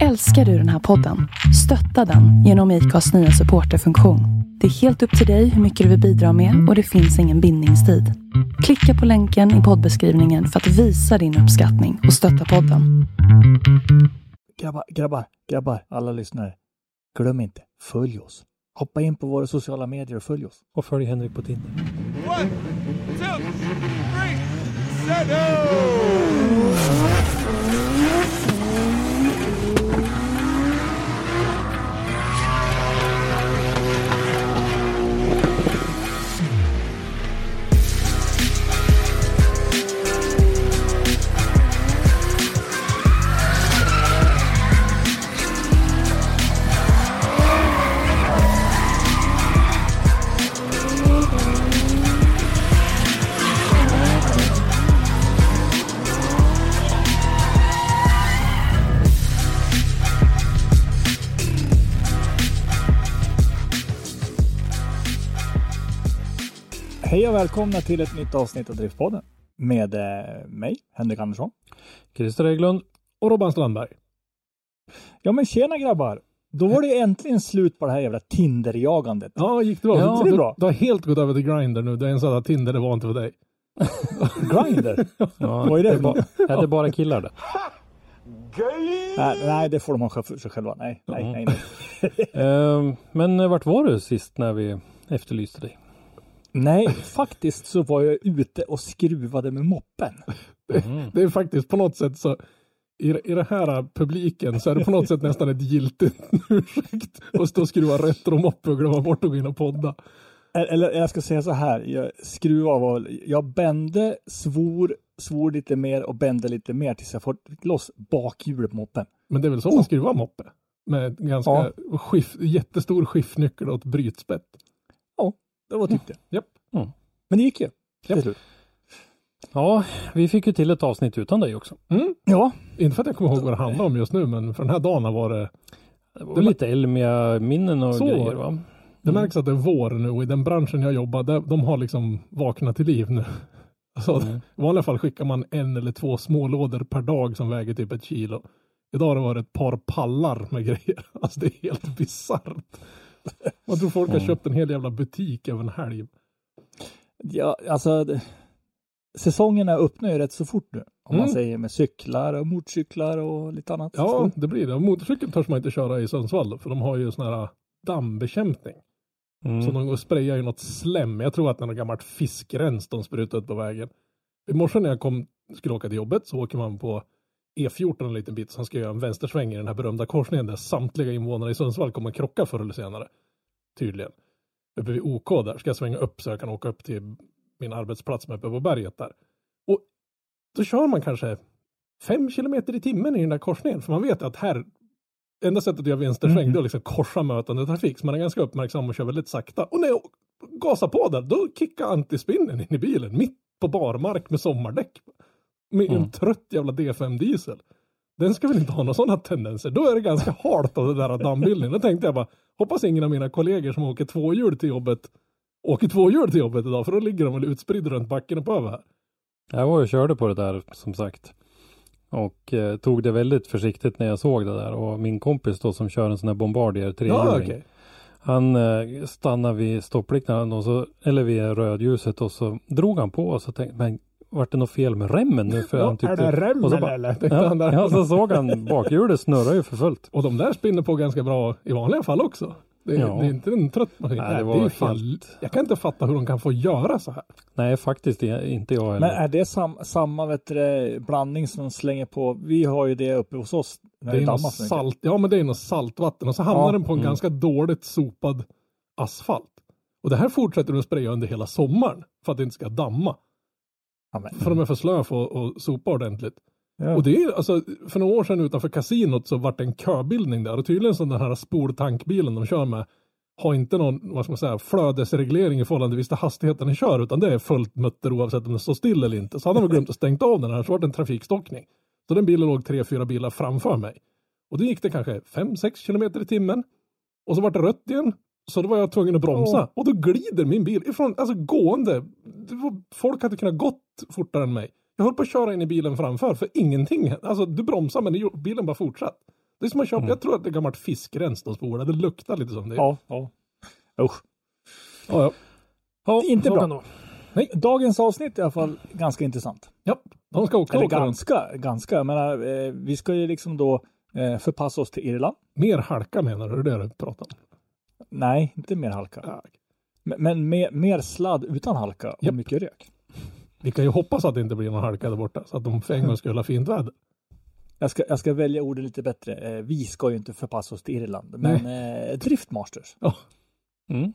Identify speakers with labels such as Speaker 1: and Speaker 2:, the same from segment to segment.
Speaker 1: Älskar du den här podden? Stötta den genom IKAs nya supporterfunktion. Det är helt upp till dig hur mycket du vill bidra med och det finns ingen bindningstid. Klicka på länken i poddbeskrivningen för att visa din uppskattning och stötta podden.
Speaker 2: Grabbar, grabbar, grabbar, alla lyssnare. Glöm inte, följ oss. Hoppa in på våra sociala medier och följ oss.
Speaker 3: Och följ Henrik på Tinder.
Speaker 4: One, two, three,
Speaker 2: Hej och välkomna till ett nytt avsnitt av Driftpodden. Med eh, mig, Henrik Andersson.
Speaker 3: Christer Hägglund och Robban Strandberg.
Speaker 2: Ja men tjena grabbar! Då var det äntligen slut på det här jävla Tinder-jagandet.
Speaker 3: Ja, gick det bra?
Speaker 2: Ja, det är bra.
Speaker 3: Du, har helt gått över till Grindr nu. Det är en sån där Tinder, det var inte för dig.
Speaker 2: Grindr?
Speaker 5: Ja,
Speaker 2: Vad är det för något?
Speaker 5: är det bara killar det?
Speaker 2: Nej, nej, det får de ha för sig själva. Nej, nej, nej. nej.
Speaker 5: Ehm, men vart var du sist när vi efterlyste dig?
Speaker 2: Nej, faktiskt så var jag ute och skruvade med moppen.
Speaker 3: Det är faktiskt på något sätt så i, i den här publiken så är det på något sätt nästan ett giltigt ursäkt att stå och skruva retromoppe och glömma bort att gå in och podda.
Speaker 2: Eller jag ska säga så här, jag skruvade var, jag bände, svor, svor lite mer och bände lite mer tills jag fått loss bakhjulet på moppen.
Speaker 3: Men det är väl så man skruvar moppe? Med ganska
Speaker 2: Ja.
Speaker 3: skift, jättestor skiftnyckel och ett brytspett.
Speaker 2: Det var tyckte jag.
Speaker 3: Japp.
Speaker 2: Men det gick ju. Till slut.
Speaker 5: Ja, vi fick ju till ett avsnitt utan dig också.
Speaker 2: Ja,
Speaker 3: Inte för att jag kommer ihåg vad det handlar om just nu, men för den här dagen var det
Speaker 5: Det var
Speaker 3: Det-
Speaker 5: lite Elmia-minnen och
Speaker 3: Så.
Speaker 5: grejer va?
Speaker 3: Det märks att det är vår nu och i den branschen jag jobbar, där, de har liksom vaknat till liv nu. Alltså,
Speaker 5: Mm.
Speaker 3: I vanliga fall skickar man en eller två smålådor per dag som väger typ ett kilo. Idag har det varit ett par pallar med grejer. Alltså det är helt bisarrt. Man tror folk har
Speaker 5: Mm.
Speaker 3: köpt en hel jävla butik över en helg.
Speaker 2: ja alltså säsongerna öppnar ju rätt så fort nu. Om man
Speaker 3: Mm.
Speaker 2: säger med cyklar och motorcyklar och lite annat.
Speaker 3: Ja, det blir det. Och Motorcykel törs man inte köra i Sundsvall för de har ju sån här dammbekämpning.
Speaker 5: Mm.
Speaker 3: Så de går och sprayar ju något slem. Jag tror att det är något gammalt fiskrens de sprutar ut på vägen. I morse när jag kom, skulle åka till jobbet så åker man på E14 en liten bit. Sen ska jag göra en vänstersväng i den här berömda korsningen där samtliga invånare i Sundsvall kommer krocka förr eller senare. Tydligen. Uppe vid OK där ska jag svänga upp så jag kan åka upp till min arbetsplats med uppe på berget där. Och då kör man kanske fem kilometer i timmen i den där korsningen. För man vet att här, enda sättet att göra vänstersväng
Speaker 2: Mm.
Speaker 3: det är att liksom korsa mötande trafik. Så man är ganska uppmärksam och kör väldigt sakta. Och när jag gasar på där, då kickar antispinnen in i bilen. Mitt på barmark med sommardäck. Med en
Speaker 5: Mm.
Speaker 3: trött jävla D5 diesel. Den ska väl inte ha några sådana tendenser. Då är det ganska halt av det där dammbildningen. Då tänkte jag bara, hoppas ingen av mina kollegor som åker tvåhjul till jobbet åker tvåhjul till jobbet idag. För då ligger de väl utspridda runt backen och på över här.
Speaker 5: Jag var och körde på det där som sagt. Och eh, tog det väldigt försiktigt när jag såg det där. Och min kompis då som kör en sån här Bombardier trehjuling.
Speaker 3: Ja, okej.
Speaker 5: Han eh, stannade vid och så, eller vid rödljuset och så drog han på och så tänkte men vart det något fel med remmen nu? För
Speaker 3: Ja,
Speaker 5: han tyckte,
Speaker 3: är det remmen
Speaker 5: och så bara-
Speaker 3: eller?
Speaker 5: Ja,
Speaker 3: han där.
Speaker 5: ja, så såg han bakhjulet snurra ju för fullt.
Speaker 3: Och de där spinner på ganska bra i vanliga fall också. Det, är-
Speaker 5: Ja.
Speaker 3: det är inte en trött maskin.
Speaker 5: Nej, det var
Speaker 3: är ju fan,
Speaker 5: helt-
Speaker 3: Jag kan inte fatta hur de kan få göra så här.
Speaker 5: Nej, faktiskt inte jag heller.
Speaker 2: Men är det sam, samma vet du, det, blandning som slänger på? Vi har ju det uppe hos oss. När
Speaker 3: Det är något salt, ja men det är något saltvatten och så hamnar
Speaker 2: Ja,
Speaker 3: den på en
Speaker 5: mm.
Speaker 3: ganska dåligt sopad asfalt. Och det här fortsätter de att spraya under hela sommaren för att det inte ska damma.
Speaker 2: Ja, men,
Speaker 3: För de är för slöa för att sopa ordentligt.
Speaker 2: ja.
Speaker 3: Och det är alltså, för några år sedan utanför kasinot så vart det en köbildning där och tydligen så den här spoltankbilen de kör med har inte någon, vad ska man säga, flödesreglering i förhållande till hastigheten den kör utan det är fullt mutter oavsett om det står still eller inte. Så hade de glömt att stängt av den här så var det en trafikstockning. Så den bilen låg tre, fyra bilar framför mig. Och då gick det kanske fem, sex kilometer i timmen. Och så vart det rött igen. Så då var jag tvungen att bromsa. Och då glider min bil ifrån, alltså gående. Det var, folk hade kunnat gått fortare än mig. Jag höll på att köra in i bilen framför för ingenting. Alltså du bromsar men bilen bara fortsatt. Det är som att köpa,
Speaker 5: Mm.
Speaker 3: jag tror att det är gammalt fiskrens de spolar. Det luktar lite som det.
Speaker 2: Ja, ja. Usch.
Speaker 3: ja, ja.
Speaker 5: Ja,
Speaker 2: Inte bra.
Speaker 5: det vara.
Speaker 2: Dagens avsnitt är i alla fall ganska intressant.
Speaker 3: ja. De ska åka
Speaker 2: Eller
Speaker 3: åka runt.
Speaker 2: ganska, ganska. Jag menar, eh, vi ska ju liksom då eh, förpassa oss till Irland.
Speaker 3: Mer halka menar du? Det är det du pratar om?
Speaker 2: Nej, inte mer halka.
Speaker 3: Ja.
Speaker 2: Men, men mer, mer sladd utan halka och
Speaker 3: Japp.
Speaker 2: mycket rök.
Speaker 3: Vi kan ju hoppas att det inte blir någon halka där borta. Så att de för en gång skulle ha fint väder.
Speaker 2: Jag ska, jag ska välja orden lite bättre. Eh, vi ska ju inte förpassa oss till Irland, men eh, Driftmasters
Speaker 3: Ja.
Speaker 5: Mm.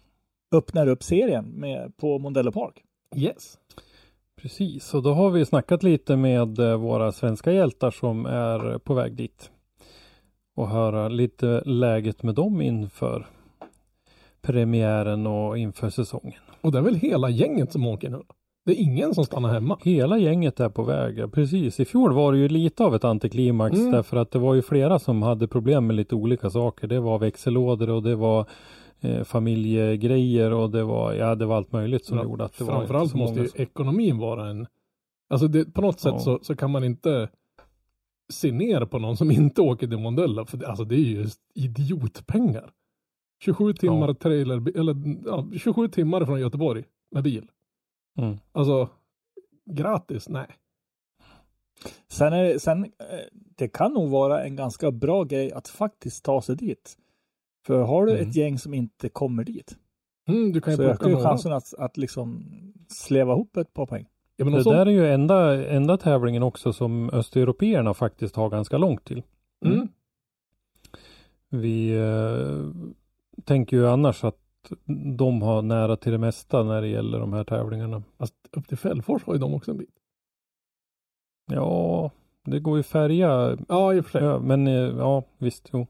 Speaker 2: öppnar upp serien med, på Mondello Park.
Speaker 3: Yes.
Speaker 5: Precis, och då har vi snackat lite med eh, våra svenska hjältar som är på väg dit. Och höra lite läget med dem inför premiären och inför säsongen.
Speaker 3: Och det är väl hela gänget som åker nu? Det är ingen som stannar hemma.
Speaker 5: Hela gänget är på väg, precis. I fjol var det ju lite av ett antiklimax
Speaker 3: Mm.
Speaker 5: därför att det var ju flera som hade problem med lite olika saker. Det var växellådor och det var eh, familjegrejer och det var, ja det var allt möjligt som
Speaker 3: Ja,
Speaker 5: gjorde att det var
Speaker 3: Framförallt
Speaker 5: inte så
Speaker 3: måste ju ekonomin vara en... Alltså det, på något sätt
Speaker 5: Ja.
Speaker 3: så, så kan man inte se ner på någon som inte åker till Mondella. För det, alltså det är ju idiotpengar. 27 timmar trailer, eller ja, 27 timmar från Göteborg med bil.
Speaker 5: Mm.
Speaker 3: Alltså gratis? Nej.
Speaker 2: Sen, är, sen eh, det kan nog vara en ganska bra grej att faktiskt ta sig dit. För har du
Speaker 5: Mm.
Speaker 2: ett gäng som inte kommer dit
Speaker 3: Mm, du kan ju
Speaker 2: så ökar ju chansen att, att liksom sleva ihop ett par poäng.
Speaker 3: Ja,
Speaker 5: Det
Speaker 3: så,
Speaker 5: där är ju enda, enda tävlingen också som östeuropeerna faktiskt har ganska långt till.
Speaker 3: mm,
Speaker 5: Vi eh, tänker ju annars att de har nära till det mesta när det gäller de här tävlingarna.
Speaker 3: fast upp till Fällfors har ju de också en bit.
Speaker 5: Ja, det går ju färja.
Speaker 3: Ja, i och för sig.
Speaker 5: Ja, men eh, ja, visst. Jo.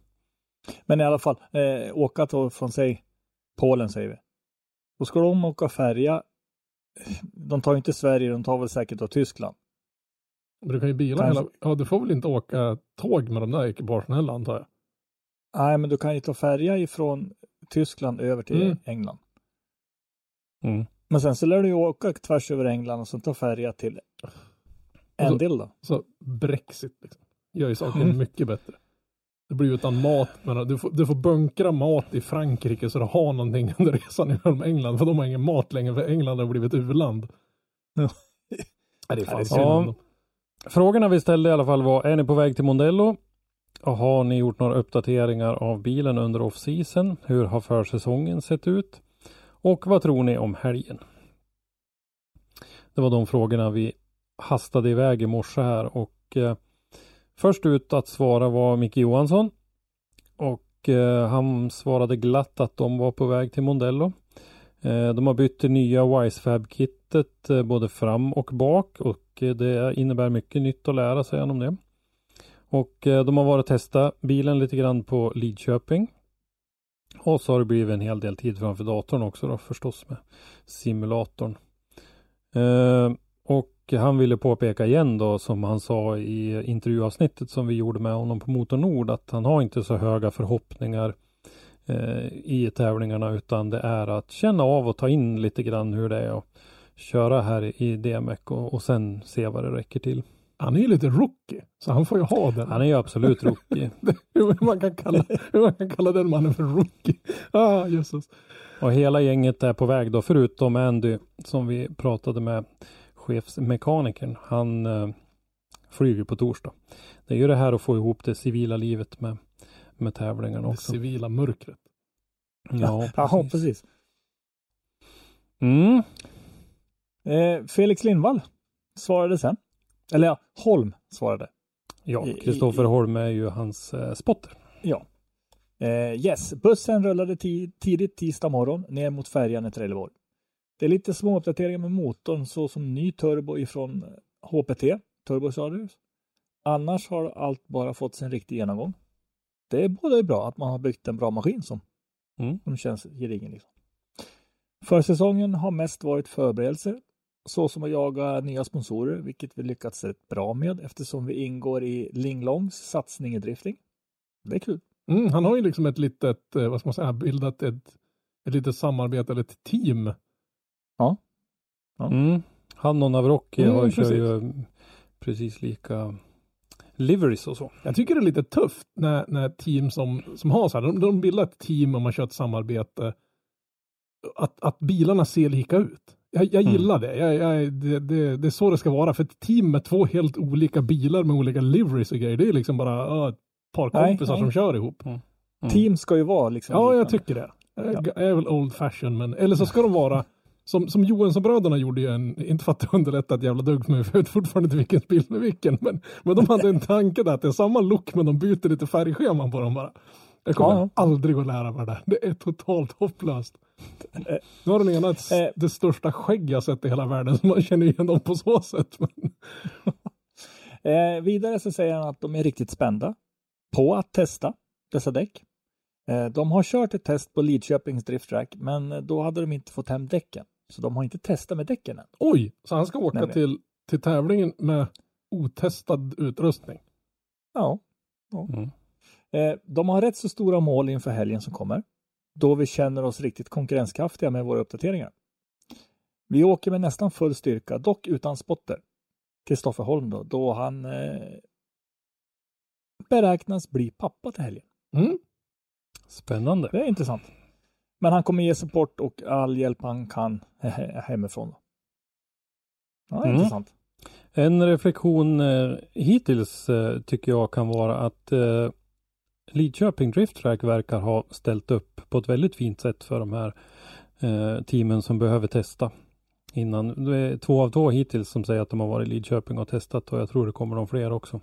Speaker 2: Men i alla fall, eh, åka då från sig Polen säger vi. Då ska de åka färja. De tar ju inte Sverige, de tar väl säkert då Tyskland.
Speaker 3: Men du kan ju bila
Speaker 2: Kanske.
Speaker 3: hela... Ja, du får väl inte åka tåg med de där ekipagen heller antar jag.
Speaker 2: Nej, men du kan ju ta färja ifrån Tyskland över till
Speaker 3: Mm.
Speaker 2: England.
Speaker 5: Mm.
Speaker 2: Men sen så lär du ju åka tvärs över England och sen ta färja till en del då.
Speaker 3: Så Brexit liksom, gör ju saker
Speaker 2: Mm.
Speaker 3: mycket bättre. Det blir utan mat, men du får, du får bunkra mat i Frankrike så du har någonting under resan genom England. För de har ingen mat längre, för England har blivit u-land.
Speaker 2: Ja.
Speaker 3: Det är fan
Speaker 2: Ja.
Speaker 5: Frågorna vi ställde i alla fall var, är ni på väg till Mondello? Har ni gjort några uppdateringar av bilen under off-season? Hur har försäsongen sett ut? Och vad tror ni om helgen? Det var de frågorna vi hastade iväg i morse här och eh, först ut att svara var Micke Johansson. Och eh, han svarade glatt att de var på väg till Mondello. Eh, de har bytt till nya Wisefab-kittet eh, både fram och bak och eh, det innebär mycket nytt att lära sig om det. Och eh, de har varit och testat bilen lite grann på Lidköping. Och så har det blivit en hel del tid framför datorn också då förstås med simulatorn. Eh, och han ville påpeka igen då som han sa i intervjuavsnittet som vi gjorde med honom på Motor Nord att han har inte så höga förhoppningar eh, i tävlingarna utan det är att känna av och ta in lite grann hur det är att köra här i DMEC och, och sen se vad det räcker till.
Speaker 3: Han är ju lite rookie, så han får ju ha den.
Speaker 5: Han är ju absolut rookie.
Speaker 3: hur, man kan kalla, hur man kan kalla den mannen för rookie. Ah, jösses.
Speaker 5: Och hela gänget är på väg då, förutom Andy som vi pratade med, chefsmekanikern. Han eh, flyger på torsdag. Det är ju det här att få ihop det civila livet med, med tävlingarna
Speaker 3: Det
Speaker 5: också.
Speaker 3: civila mörkret.
Speaker 5: Ja, precis.
Speaker 2: precis.
Speaker 5: Mm,
Speaker 2: Eh, Felix Lindvall svarade sen. Eller ja, Holm svarade.
Speaker 5: ja, Kristoffer Holm är ju hans eh, spotter.
Speaker 2: Ja. Eh, yes, bussen rullade ti- tidigt tisdag morgon ner mot färjan i Trelleborg. Det är lite små uppdateringar med motorn såsom ny turbo ifrån HPT, Turbo Radius. Annars har allt bara fått sin riktig genomgång. Det är både bra att man har byggt en bra maskin som,
Speaker 5: Mm.
Speaker 2: som känns gedigen. Liksom. Försäsongen har mest varit förberedelser, såsom att jaga nya sponsorer, vilket vi lyckats rätt bra med eftersom vi ingår i Linglongs satsning i drifting. Det är kul.
Speaker 3: Mm, han har ju liksom ett litet, eh, vad ska man säga, bildat ett, ett litet samarbete eller ett team.
Speaker 2: Ja.
Speaker 5: Mm. Han och Navrocki
Speaker 3: Mm,
Speaker 5: har kör
Speaker 3: precis.
Speaker 5: ju precis lika liveries och så.
Speaker 3: Jag tycker det är lite tufft när, när team som, som har så här, de, de bildar ett team och man kör ett samarbete, att, att bilarna ser lika ut. Jag, jag
Speaker 5: Mm.
Speaker 3: gillar det. Jag, jag, det, det. Det är så det ska vara. För ett team med två helt olika bilar med olika liveries och grejer, det är liksom bara ja, ett par
Speaker 2: Nej,
Speaker 3: kompisar
Speaker 2: nej.
Speaker 3: som kör ihop.
Speaker 5: Mm.
Speaker 2: Team ska ju vara liksom
Speaker 3: Ja, jag
Speaker 2: liknande.
Speaker 3: tycker det. Jag, jag är väl old fashion, men eller så ska de vara som, som Johansson-bröderna gjorde ju en, inte för att det underlättar ett jävla dugg för mig, för jag vet fortfarande inte vilken bil med vilken, men, men de hade en tanke där att det är samma look men de byter lite färgscheman på dem bara. Jag kommer
Speaker 2: Ja.
Speaker 3: aldrig att lära mig det. Det är totalt hopplöst. Nu har den ena ett,
Speaker 2: Eh.
Speaker 3: det största skägg jag sett i hela världen, så man känner igen dem på så sätt. Men,
Speaker 2: Eh, vidare så säger han att de är riktigt spända på att testa dessa däck. Eh, de har kört ett test på Lidköpings drifttrack, men då hade de inte fått hem däcken. Så de har inte testat med däcken än.
Speaker 3: oj, så han ska åka
Speaker 2: Nämligen.
Speaker 3: till, till tävlingen med otestad utrustning.
Speaker 2: Ja. ja.
Speaker 5: Mm.
Speaker 2: Eh, de har rätt så stora mål inför helgen som kommer. Då vi känner oss riktigt konkurrenskraftiga med våra uppdateringar. Vi åker med nästan full styrka, dock utan spotter. Kristoffer Holm då, då han eh, beräknas bli pappa till helgen.
Speaker 3: Mm.
Speaker 5: Spännande.
Speaker 2: Det är intressant. Men han kommer ge support och all hjälp han kan hemifrån. Ja,
Speaker 5: Mm.
Speaker 2: intressant.
Speaker 5: En reflektion eh, hittills eh, tycker jag kan vara att eh, Lidköping Drift Track verkar ha ställt upp på ett väldigt fint sätt för de här eh, teamen som behöver testa innan. Det är två av två hittills som säger att de har varit i Lidköping och testat och jag tror det kommer de fler också.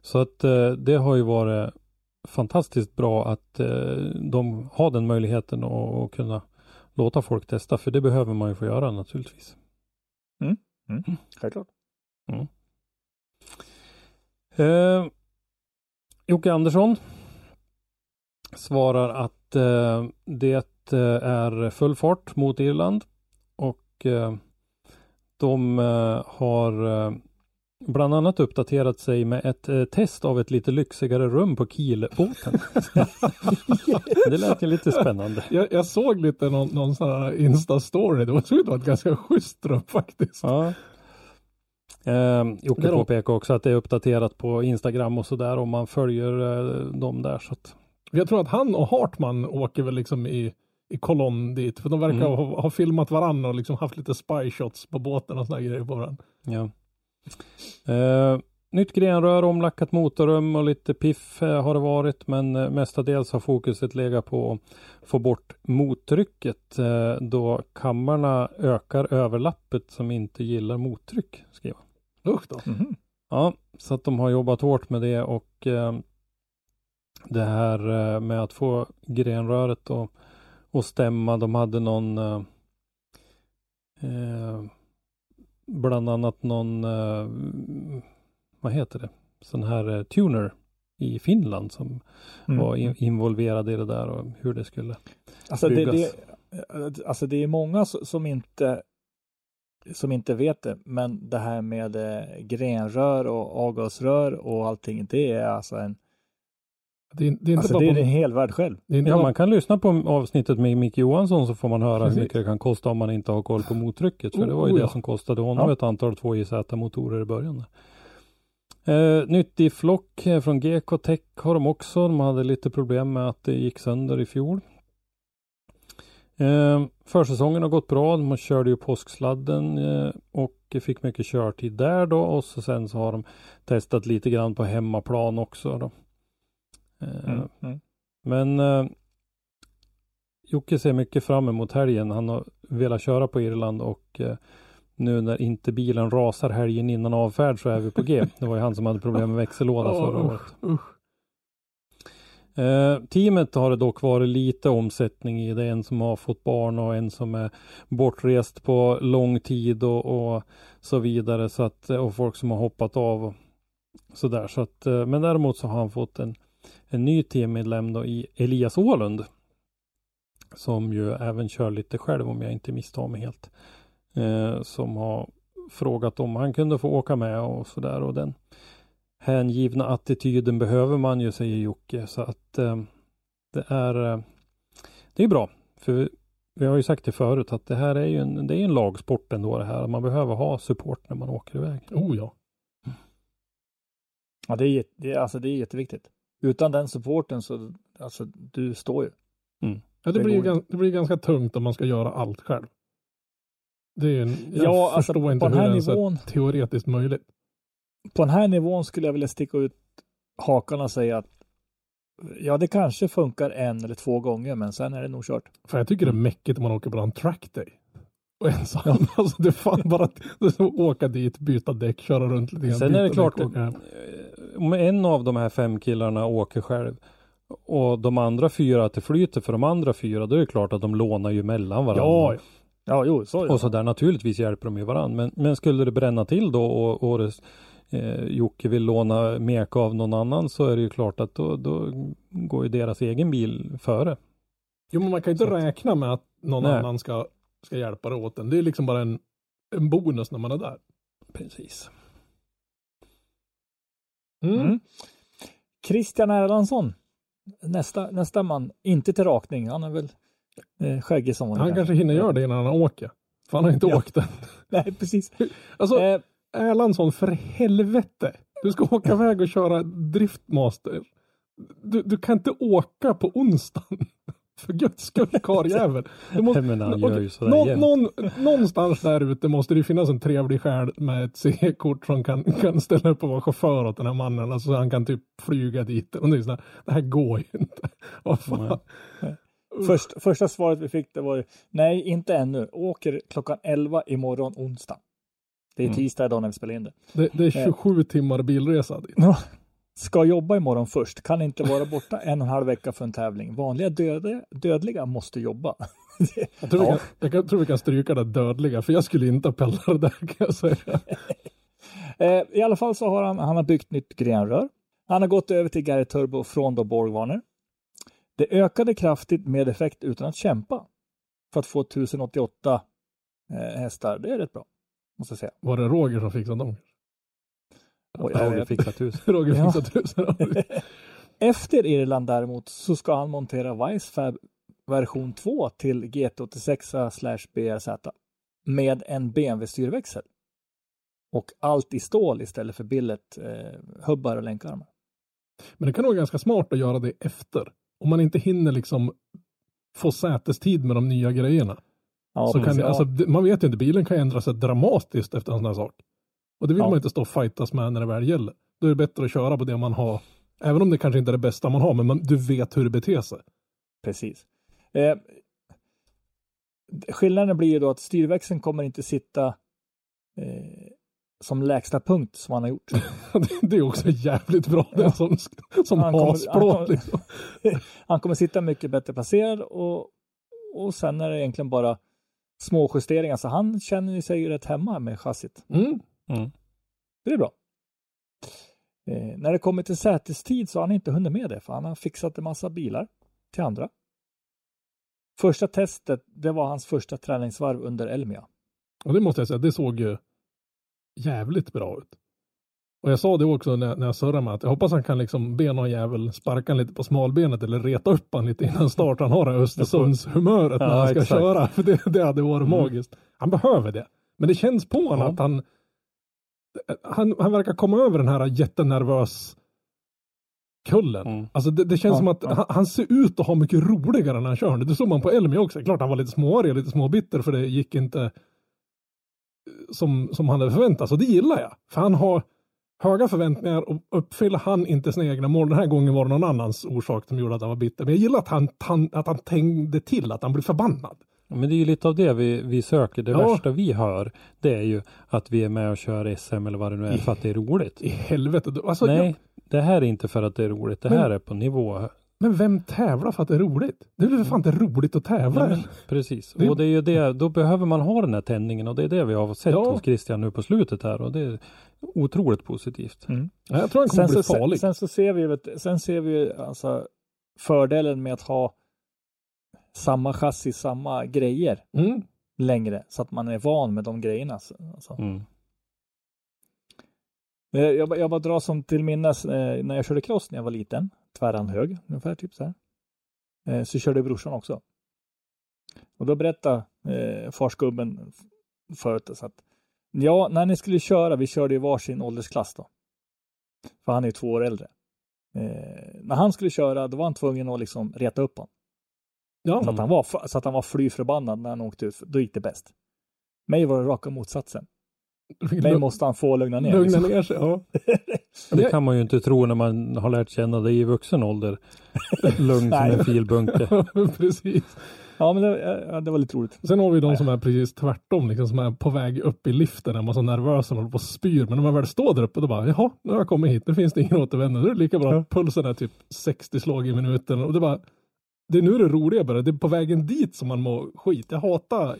Speaker 5: Så att eh, det har ju varit fantastiskt bra att eh, de har den möjligheten att kunna låta folk testa för det behöver man ju få göra naturligtvis.
Speaker 2: Självklart.
Speaker 5: Eh, Jocke Andersson svarar att eh, det eh, är full fart mot Irland och eh, de eh, har eh, bland annat uppdaterat sig med ett eh, test av ett lite lyxigare rum på Kielbåten. det lät ju lite spännande.
Speaker 3: Jag, jag såg lite någon, någon sån här Insta-story. Det var, det var ett ganska schysst rum faktiskt.
Speaker 5: Ja. Eh, Jocke påpekar också att det är uppdaterat på Instagram och sådär om man följer eh, dem där. Så att,
Speaker 3: Jag tror att han och Hartman åker väl liksom i, i kolonn dit. För de verkar
Speaker 5: Mm.
Speaker 3: ha, ha filmat varandra och liksom haft lite spy shots på båten och såna grejer på varandra.
Speaker 5: Ja. Eh, nytt grenrör, omlackat motorrum och lite piff eh, har det varit men eh, mestadels har fokuset legat på att få bort mottrycket eh, då kammarna ökar överlappet som inte gillar mottryck. Skriver.
Speaker 3: Usch då.
Speaker 2: Mhm.
Speaker 5: Ja, så att de har jobbat hårt med det och eh, det här eh, med att få grenröret och, och stämma. De hade någon eh, eh, bland annat någon eh, vad heter det? Sån här eh, tuner i Finland som
Speaker 2: Mm.
Speaker 5: var in, involverad i det där och hur det skulle.
Speaker 2: Alltså det,
Speaker 5: byggas.
Speaker 2: det, alltså det är många som inte som inte vet det, men det här med eh, grenrör och avgasrör och allting, det är alltså en,
Speaker 3: Det är, det är inte
Speaker 2: alltså
Speaker 3: bara
Speaker 2: det är
Speaker 3: på,
Speaker 2: en hel värld själv.
Speaker 3: det är inte
Speaker 5: Ja,
Speaker 3: bara,
Speaker 5: man kan lyssna på avsnittet med Micke Johansson så får man höra
Speaker 3: Precis.
Speaker 5: hur mycket det kan kosta om man inte har koll på mottrycket. För det var ju
Speaker 3: Oh,
Speaker 5: det
Speaker 3: ja.
Speaker 5: som kostade honom
Speaker 2: Ja.
Speaker 5: ett antal 2JZ-motorer i början. Eh, nytt i flock eh, från GK Tech har de också. De hade lite problem med att det gick sönder i fjol. Eh, försäsongen har gått bra. De körde ju påsksladden eh, och fick mycket körtid där då och så sen så har de testat lite grann på hemmaplan också då. Eh,
Speaker 2: Mm. Mm.
Speaker 5: men eh, Jocke ser mycket fram emot helgen. Han har velat köra på Irland och eh, nu när inte bilen rasar helgen innan avfärd så är vi på G. Det var ju han som hade problem med växellåda förra året. Eh, teamet har det dock varit lite omsättning i. Det är en som har fått barn och en som är bortrest på lång tid och, och så vidare. Så att, eh, och folk som har hoppat av Så där. Så att, eh, men däremot så har han fått en, en ny teammedlem då i Elias Ålund. Som ju även kör lite själv om jag inte misstar mig helt. Eh, som har frågat om han kunde få åka med och sådär. Och den hängivna attityden behöver man ju, säger Jocke. Så att eh, det är eh, det är bra. För vi, vi har ju sagt det förut att det här är ju en, det är en lagsport ändå det här. Man behöver ha support när man åker iväg.
Speaker 3: Oh ja.
Speaker 2: Ja, det är, det är, alltså, det är jätteviktigt. Utan den supporten så, alltså du står ju.
Speaker 3: Ja, det,
Speaker 2: Det
Speaker 3: blir ju
Speaker 2: går
Speaker 3: gans, det blir ganska tungt om man ska göra allt själv. Det är en, jag
Speaker 2: Ja, alltså,
Speaker 3: förstår
Speaker 2: på
Speaker 3: inte
Speaker 2: den
Speaker 3: hur
Speaker 2: här
Speaker 3: det ens är
Speaker 2: nivån-
Speaker 3: teoretiskt möjligt.
Speaker 2: På den här nivån skulle jag vilja sticka ut hakan och säga att ja, det kanske funkar en eller två gånger, men sen är det nog kört.
Speaker 3: För jag tycker det är mäckigt om man åker på en track day. Och ensam. Alltså det är fan bara att åka dit, byta däck, köra runt lite grann.
Speaker 5: Sen är det klart,
Speaker 3: däck,
Speaker 5: eh, om en av de här fem killarna åker själv och de andra fyra att det flyter för de andra fyra, då är det klart att de lånar ju mellan varandra.
Speaker 3: Ja, ja.
Speaker 2: Ja, jo, så är det.
Speaker 5: Och så där naturligtvis hjälper de ju varandra. Men, men skulle det bränna till då och, och det, eh, Jocke vill låna meka av någon annan så är det ju klart att då, då går ju deras egen bil före.
Speaker 3: Jo, men man kan ju inte räkna med att någon
Speaker 5: Nej.
Speaker 3: annan ska, ska hjälpa dig åt en. Det är liksom bara en, en bonus när man är där.
Speaker 5: Precis.
Speaker 3: Mm.
Speaker 2: Mm. Christian Erlandsson. Nästa, nästa man, inte till rakning. Han är väl eh, skäggig som
Speaker 3: Han
Speaker 2: vanligt.
Speaker 3: kanske hinner göra det innan han åker. För han har inte
Speaker 2: Ja.
Speaker 3: åkt än.
Speaker 2: Nej, precis.
Speaker 3: Alltså,
Speaker 2: Eh,
Speaker 3: Erlandsson, för helvete. Du ska åka iväg och köra driftmaster. Du, du kan inte åka på onsdagen. För guds skull, karljävel. Måste- någon, någon, någonstans där ute måste det finnas en trevlig själ med ett C-kort som kan, kan ställa upp och vara chaufför åt den här mannen. Alltså han kan typ flyga dit. Och det, är sådär, det här går ju inte. Vad fan.
Speaker 2: först, första svaret vi fick det var ju, nej, inte ännu. Åker klockan 11 imorgon onsdag. Det är
Speaker 5: Mm.
Speaker 2: tisdag idag när vi spelar in det.
Speaker 3: Det, det är 27 timmar bilresa dit.
Speaker 2: Ska jobba imorgon först, kan inte vara borta en och en halv vecka för en tävling. Vanliga dödliga, dödliga måste jobba.
Speaker 3: Jag tror, vi
Speaker 2: Ja.
Speaker 3: kan, jag kan, tror vi kan stryka det dödliga, för jag skulle inte ha pellat det där kan jag säga.
Speaker 2: Eh, I alla fall så har han, han har byggt nytt grenrör. Han har gått över till Gary Turbo från då Borgwarner. Det ökade kraftigt med effekt utan att kämpa. För att få 1088 eh, hästar, det är rätt bra. Måste jag säga.
Speaker 3: Var det Roger som fixade dem?
Speaker 2: Jag
Speaker 5: Roger
Speaker 2: vet.
Speaker 5: fixar tusen.
Speaker 3: Roger
Speaker 2: Ja.
Speaker 3: fixade tusen.
Speaker 2: Efter Irland däremot så ska han montera Weissfab version 2 till GT86 slash BRZ med en BMW-styrväxel. Och allt i stål istället för billet eh, hubbar och länkarmar.
Speaker 3: Men det kan vara ganska smart att göra det efter. Om man inte hinner liksom få sätestid med de nya grejerna.
Speaker 2: Ja,
Speaker 3: så kan
Speaker 2: precis.
Speaker 3: det,
Speaker 2: Ja.
Speaker 3: alltså, det- man vet ju inte, bilen kan ändra sig dramatiskt efter en sån här sak. Och det vill
Speaker 2: Ja.
Speaker 3: man inte stå och fightas med när det väl gäller. Då är det bättre att köra på det man har. Även om det kanske inte är det bästa man har, men man, du vet hur det beter sig.
Speaker 2: Precis. Eh, skillnaden blir ju då att styrväxeln kommer inte sitta eh, som lägsta punkt som han har gjort.
Speaker 3: det är också jävligt bra. Det är som, som
Speaker 2: Han kommer- han
Speaker 3: hasplåt
Speaker 2: kommer-
Speaker 3: liksom.
Speaker 2: Han kommer sitta mycket bättre placerad och, och sen är det egentligen bara små justeringar. Så han känner ju sig rätt hemma med chassit.
Speaker 3: Mm.
Speaker 5: Mm.
Speaker 2: Det är bra. Eh, när det kommer till sätestid så har han inte hunnit med det, för han har fixat en massa bilar till andra. Första testet, det var hans första träningsvarv under Elmia.
Speaker 3: Och det måste jag säga, det såg ju jävligt bra ut. Och jag sa det också när, när jag surrade med att jag hoppas han kan liksom be någon jävel sparka lite på smalbenet eller reta upp han lite innan start. Han har det här Östersundshumöret när
Speaker 5: Ja,
Speaker 3: han ska
Speaker 5: exakt.
Speaker 3: köra. För det, det hade varit
Speaker 5: Mm.
Speaker 3: magiskt. Han behöver det. Men det känns på honom
Speaker 5: Ja.
Speaker 3: att han, han han verkar komma över den här jättenervös kullen.
Speaker 5: Mm.
Speaker 3: Alltså det, det känns
Speaker 2: Ja,
Speaker 3: som att
Speaker 2: ja.
Speaker 3: han, han ser ut att ha mycket roligare när han kör. Det såg man på Elmia också. Klart han var lite småarg och lite småbitter för det gick inte som, som han hade förväntat sig. Och det gillar jag. För han har höga förväntningar och uppfyller han inte sina egna mål. Den här gången var det någon annans orsak som gjorde att han var bitter. Men jag gillar att han, han, att han tängde till, att han blir förbannad.
Speaker 5: Men det är ju lite av det vi, vi söker. Det
Speaker 3: Ja.
Speaker 5: värsta vi hör det är ju att vi är med och kör SM eller vad det nu är för att det är roligt.
Speaker 3: I helvete. Alltså,
Speaker 5: Nej,
Speaker 3: jag,
Speaker 5: det här är inte för att det är roligt. Det
Speaker 3: Men-
Speaker 5: här är på nivå.
Speaker 3: Men vem tävlar för att det är roligt? Det är väl för fan inte roligt att tävla?
Speaker 5: Nej, men, precis.
Speaker 3: Det-
Speaker 5: Och det är ju det, då behöver man ha den här tändningen och det är det vi har sett
Speaker 3: Ja.
Speaker 5: hos Christian nu på slutet här och det är otroligt positivt.
Speaker 3: Ja, jag tror han kommer
Speaker 2: Sen
Speaker 3: bli
Speaker 2: så, sen,
Speaker 3: farlig.
Speaker 2: sen så ser vi, vet, sen ser vi alltså fördelen med att ha samma chassi, samma grejer
Speaker 3: Mm.
Speaker 2: längre så att man är van med de grejerna. Så- Alltså.
Speaker 5: Mm.
Speaker 2: Jag, jag bara drar som till minnes eh, när jag körde cross när jag var liten, tvärran hög ungefär, typ så här. Eh, så körde brorsan också. Och då berättade eh, farsgubben förut så att ja, när ni skulle köra, vi körde i varsin åldersklass då. För han är två år äldre. Eh, när han skulle köra, då var han tvungen att liksom reta upp honom.
Speaker 3: Ja,
Speaker 2: Så, att han var, så att han var fly förbannad när han åkte ut. Då gick det bäst. Mig var det raka motsatsen. Mig måste han få lugna ner.
Speaker 3: lugna
Speaker 2: liksom.
Speaker 3: ner sig. Ja.
Speaker 5: Det kan man ju inte tro när man har lärt känna dig i vuxen ålder. Lugn som en filbunke.
Speaker 3: Precis.
Speaker 2: Ja, men det, ja, det var lite roligt.
Speaker 3: Sen har vi de som är precis tvärtom, liksom, som är på väg upp i liften, är man så nervösa och håller på och spyr. Men när man väl står där uppe, då bara, jaha, nu har jag kommit hit, nu finns det ingen återvändo. Då är det lika bra pulsen är typ 60 slag i minuten. Och det bara, det är nu det roliga börjar. Det är på vägen dit som man mår skit. Jag hatar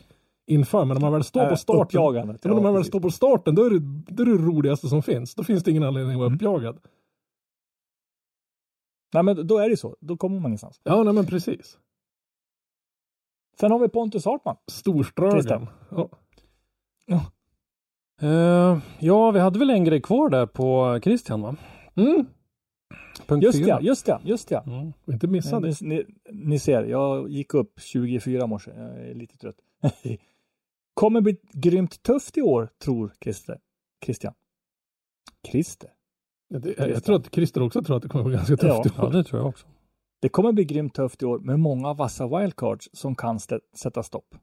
Speaker 3: inför, men när man väl står på
Speaker 2: Äh,
Speaker 3: starten.
Speaker 2: uppjagandet,
Speaker 3: Ja, men när
Speaker 2: ja,
Speaker 3: man väl står på starten, då är, det, det är det roligaste som finns. Då finns det ingen anledning att vara
Speaker 2: Mm.
Speaker 3: uppjagad.
Speaker 2: Nej, men då är det ju så. Då kommer man ingenstans.
Speaker 3: Ja, nej men precis.
Speaker 2: Sen har vi Pontus Hartman.
Speaker 3: Storströgen.
Speaker 2: Christian.
Speaker 3: Ja.
Speaker 5: Eh, ja, vi hade väl en grej kvar där på Christian va?
Speaker 3: Mm.
Speaker 5: Punkt
Speaker 2: Just ja, just ja, just ja.
Speaker 5: Mm.
Speaker 3: Inte missa
Speaker 2: Ni,
Speaker 3: det.
Speaker 2: ni, ni ser, jag gick upp 24 i morse. Jag är lite trött. Kommer bli grymt tufft i år, tror Christer. Christian. Christer.
Speaker 3: Ja, det, jag, jag tror att Christer också tror att det kommer bli ganska tufft. i
Speaker 5: Ja,
Speaker 3: år.
Speaker 5: det tror jag också.
Speaker 2: Det kommer bli grymt tufft i år med många vassa wildcards som kan sätta stopp.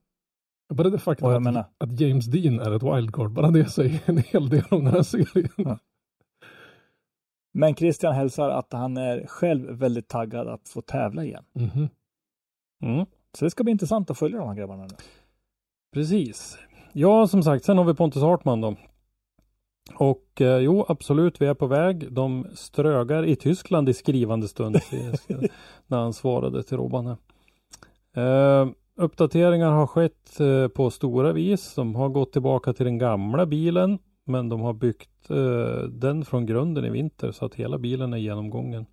Speaker 3: Bara det faktum att,
Speaker 2: menar-
Speaker 3: att James Dean är ett wildcard, bara det säger en hel del om den här serien.
Speaker 2: Ja. Men Christian hälsar att han är själv väldigt taggad att få tävla igen.
Speaker 3: Mhm.
Speaker 5: Mm.
Speaker 2: Så det ska bli intressant att följa de här grabbarna nu.
Speaker 5: Precis. Ja, som sagt, sen har vi Pontus Hartman då. Och eh, jo, absolut, vi är på väg. De strögar i Tyskland i skrivande stund när han svarade till Robban. Eh, uppdateringar har skett eh, på stora vis. De har gått tillbaka till den gamla bilen, men de har byggt eh, den från grunden i vinter så att hela bilen är genomgången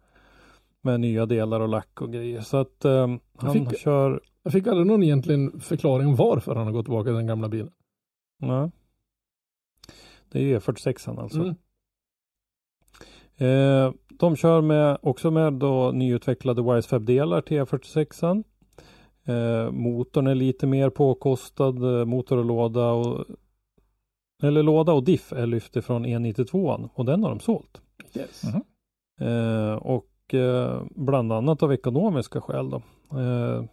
Speaker 5: med nya delar och lack och grejer. Så att eh, han
Speaker 3: fick-
Speaker 5: kör
Speaker 3: Jag fick aldrig någon egentligen förklaring varför han har gått tillbaka till den gamla bilen.
Speaker 5: Nej. Det är ju E46 alltså.
Speaker 3: Mm.
Speaker 5: Eh, de kör med, också med då nyutvecklade Wisefab-delar till E46. Eh, motorn är lite mer påkostad. Eh, motor och låda och eller låda och diff är lyft ifrån E92 och den har de sålt.
Speaker 3: Yes.
Speaker 2: Mhm.
Speaker 5: Eh, och och eh, bland annat av ekonomiska skäl då. Eh,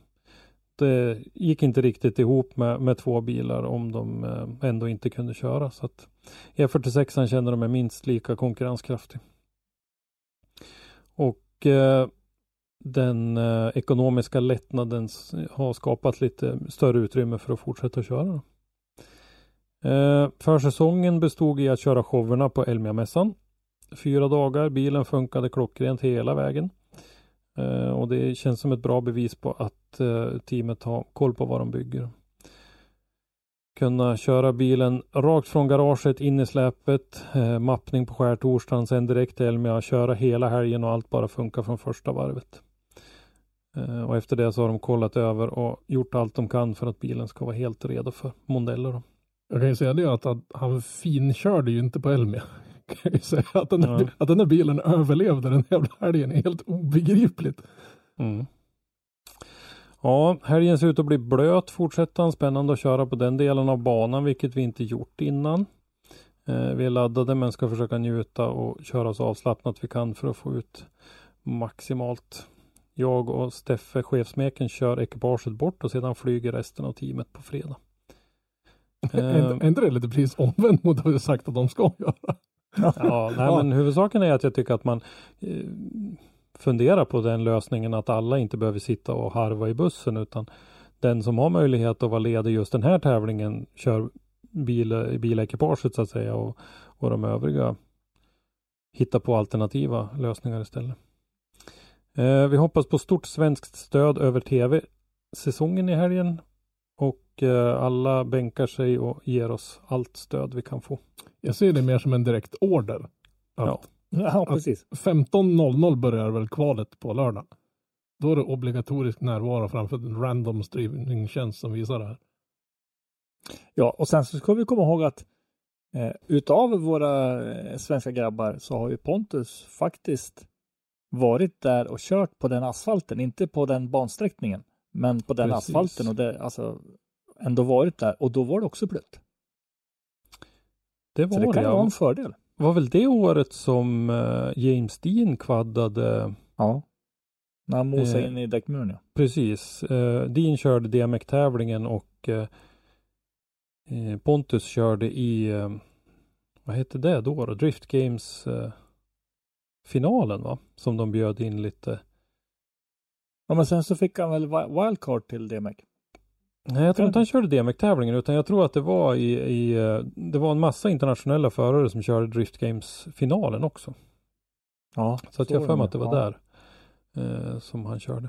Speaker 5: det gick inte riktigt ihop med, med två bilar om de eh, ändå inte kunde köra. Så att E46 känner de är minst lika konkurrenskraftig. Och den ekonomiska lättnaden har skapat lite större utrymme för att fortsätta köra. Försäsongen bestod i att köra showerna på Elmia-mässan. Fyra dagar, bilen funkade klockrent hela vägen. Eh, och det känns som ett bra bevis på att eh, teamet har koll på vad de bygger. Kunna köra bilen rakt från garaget in i släpet, eh, mappning på skärtorsdagen, sen direkt till Elmia, köra hela helgen och allt bara funkar från första varvet. Eh, och efter det så har de kollat över och gjort allt de kan för att bilen ska vara helt redo för Mondello.
Speaker 3: Jag kan ju säga det att, att han finkörde ju inte på Elmia. Kan jag säga att den,
Speaker 5: Ja.
Speaker 3: att den där bilen överlevde den jävla helgen är helt obegripligt.
Speaker 5: Mm. Ja, helgen ser ut att bli blöt fortsätter han. Spännande att köra på den delen av banan, vilket vi inte gjort innan. Eh, vi är laddade men ska försöka njuta och köra så avslappnat vi kan för att få ut maximalt. Jag och Steffe, chefsmeken, kör ekipaget bort och sedan flyger resten av teamet på fredag.
Speaker 3: Är
Speaker 5: Eh,
Speaker 3: inte- är inte det lite precis omvänt mot vad vi sagt att de ska göra?
Speaker 5: Ja, nej, men huvudsaken är att jag tycker att man eh, funderar på den lösningen att alla inte behöver sitta och harva i bussen utan den som har möjlighet att vara ledig just den här tävlingen kör bil, bilekipaget så att säga och, och de övriga hittar på alternativa lösningar istället. Eh, vi hoppas på stort svenskt stöd över tv säsongen i helgen och eh, alla bänkar sig och ger oss allt stöd vi kan få.
Speaker 3: Jag ser det mer som en direkt order.
Speaker 5: Ja.
Speaker 2: Ja, precis.
Speaker 3: 15.00 börjar väl kvalet på lördag. Då är det obligatorisk närvaro framför en random streamingtjänst som visar det här.
Speaker 2: Ja, och sen så ska vi komma ihåg att eh, utav våra eh, svenska grabbar så har ju Pontus faktiskt varit där och kört på den asfalten, inte på den bansträckningen, men på den
Speaker 3: Precis.
Speaker 2: asfalten och det, alltså ändå varit där och då var det också blött.
Speaker 5: Det
Speaker 2: Så
Speaker 5: var
Speaker 2: det
Speaker 5: det.
Speaker 2: kan
Speaker 5: ja.
Speaker 2: vara en fördel.
Speaker 5: var väl det året som eh, James Dean kvaddade
Speaker 2: Ja. När han mosade
Speaker 5: Eh.
Speaker 2: in i däckmuren ja.
Speaker 5: Precis. Eh, Dean körde DMX-tävlingen och eh, Pontus körde i, vad hette det då? då? Drift Games finalen va? Som de bjöd in lite.
Speaker 2: Ja. men sen så fick han väl wi- wildcard till DMX.
Speaker 5: Nej, jag tror inte han körde DMX-tävlingen utan jag tror att det var i, i eh, det var en massa internationella förare som körde Drift Games finalen också.
Speaker 2: Ja.
Speaker 5: Så att jag för mig att det var där eh, som han körde.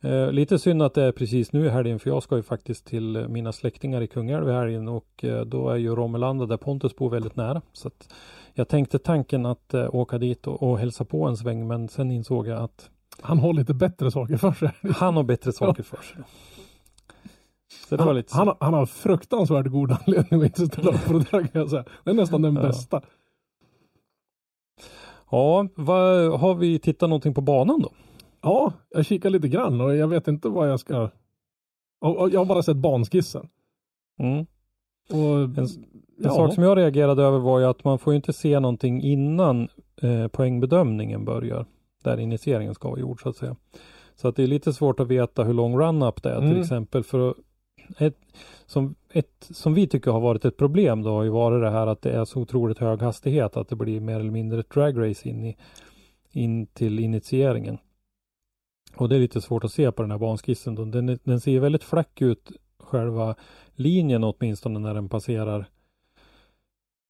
Speaker 5: Eh, lite synd att det är precis nu i helgen för jag ska ju faktiskt till mina släktingar i Kungälv i helgen och eh, då är ju Romelanda där Pontus bor väldigt nära. Så att jag tänkte tanken att eh, åka dit och, och hälsa på en sväng men sen insåg jag att
Speaker 3: Han har lite bättre saker för sig.
Speaker 5: han har bättre saker för sig. Så det var
Speaker 3: Han,
Speaker 5: lite
Speaker 3: han, har- han har fruktansvärt god anledning att inte ställa upp på det där kan jag säga. Det är nästan den
Speaker 5: Ja.
Speaker 3: bästa.
Speaker 5: Ja, vad, har vi tittat någonting på banan då?
Speaker 3: Ja, jag kikar lite grann och jag vet inte vad jag ska... Jag har bara sett banskissen.
Speaker 5: Mm.
Speaker 3: Och,
Speaker 5: En, en
Speaker 3: ja,
Speaker 5: sak som jag reagerade över var ju att man får inte se någonting innan eh, poängbedömningen börjar. Där initieringen ska vara gjord så att säga. Så att det är lite svårt att veta hur lång run-up det är till
Speaker 3: Mm.
Speaker 5: exempel. För ett, som, ett, som vi tycker har varit ett problem då har ju varit det här att det är så otroligt hög hastighet att det blir mer eller mindre ett dragrace in, i, in till initieringen. Och det är lite svårt att se på den här banskissen. Då. Den, den ser väldigt flack ut själva linjen åtminstone när den passerar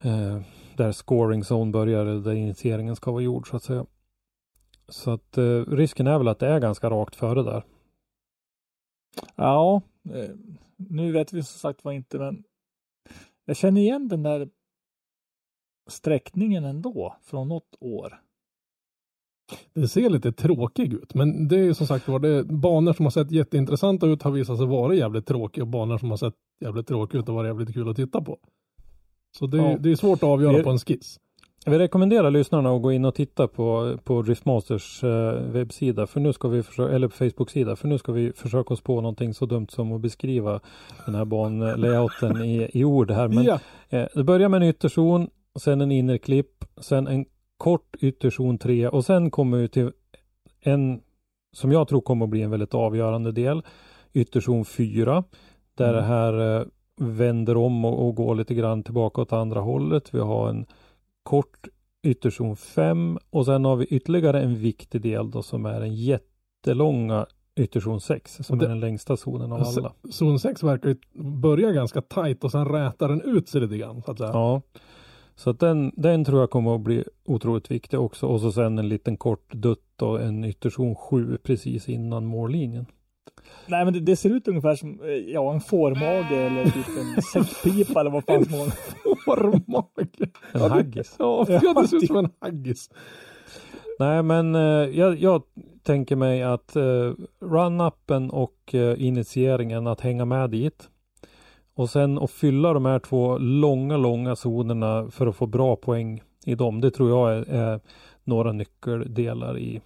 Speaker 5: eh, där scoring zone börjar eller där initieringen ska vara gjord så att säga. Så att eh, risken är väl att det är ganska rakt före där.
Speaker 2: Ja, eh, nu vet vi som sagt var inte, men jag känner igen den där sträckningen ändå från något år.
Speaker 3: Det ser lite tråkig ut, men det är ju som sagt var, det banor som har sett jätteintressanta ut har visat sig vara jävligt tråkiga och banor som har sett jävligt tråkiga ut och varit jävligt kul att titta på. Så det, är-
Speaker 5: Ja.
Speaker 3: det är svårt att avgöra
Speaker 5: Vi-
Speaker 3: på en skiss.
Speaker 5: Jag vill rekommendera lyssnarna att gå in och titta på, på Driftmasters eh, webbsida, för nu ska vi försöka, eller Facebook-sida, för nu ska vi försöka oss på någonting så dumt som att beskriva den här banlayouten i, i ord här. Men
Speaker 3: ja,
Speaker 5: eh, det börjar med en ytterzon, sen en innerklipp, sen en kort ytterzon 3 och sen kommer vi till en som jag tror kommer att bli en väldigt avgörande del, ytterzon 4, där
Speaker 3: Mm.
Speaker 5: det här eh, vänder om och, och går lite grann tillbaka åt andra hållet. Vi har en kort ytterzon 5 och sen har vi ytterligare en viktig del då som är den jättelånga ytterzon 6 som
Speaker 3: det-
Speaker 5: är den längsta zonen av alla.
Speaker 3: zon 6 verkar ju börja ganska tajt och sen rätar den ut sig lite grann. Så att säga.
Speaker 5: Ja. Så att den, den tror jag kommer att bli otroligt viktig också och så sen en liten kort dutt och en ytterzon 7 precis innan mållinjen.
Speaker 2: Nej, men det, det ser ut ungefär som eh, ja, en fårmage eller typ en säckpipa eller vad fan som.
Speaker 5: En
Speaker 3: Ja, det-
Speaker 5: haggis.
Speaker 3: Ja, ja, det ser ut som en haggis.
Speaker 5: Nej men eh, jag, jag tänker mig att eh, run-upen och eh, initieringen att hänga med dit. Och sen att fylla de här två långa, långa zonerna för att få bra poäng i dem. Det tror jag är, är några nyckeldelar i att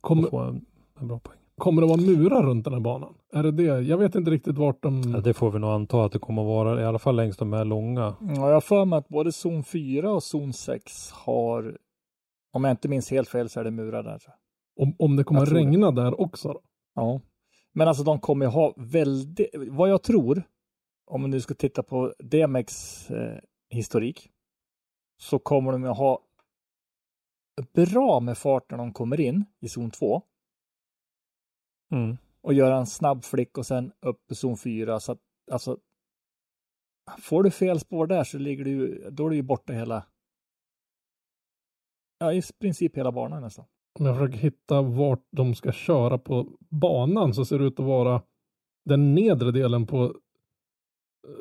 Speaker 3: Kommer,
Speaker 5: få en, en bra poäng.
Speaker 3: Kommer det vara murar runt den här banan? Är det det? Jag vet inte riktigt vart de...
Speaker 5: Ja, det får vi nog anta att det kommer att vara, i alla fall längs de här långa.
Speaker 2: Ja, jag har för mig att både zon 4 och zon 6 har, om jag inte minns helt fel så är det murar där.
Speaker 3: Om, om det kommer
Speaker 2: Jag tror det.
Speaker 3: regna där också då?
Speaker 2: Ja. Men alltså de kommer ju ha väldigt, vad jag tror, om man nu ska titta på DMX eh, historik, så kommer de ha bra med fart när de kommer in i zon 2
Speaker 5: Mm.
Speaker 2: och göra en snabb flick och sen upp i zon 4 så att alltså får du fel spår där så ligger du då är du ju borta hela ja i princip hela banan nästan.
Speaker 3: Om jag försöker hitta vart de ska köra på banan så ser det ut att vara den nedre delen på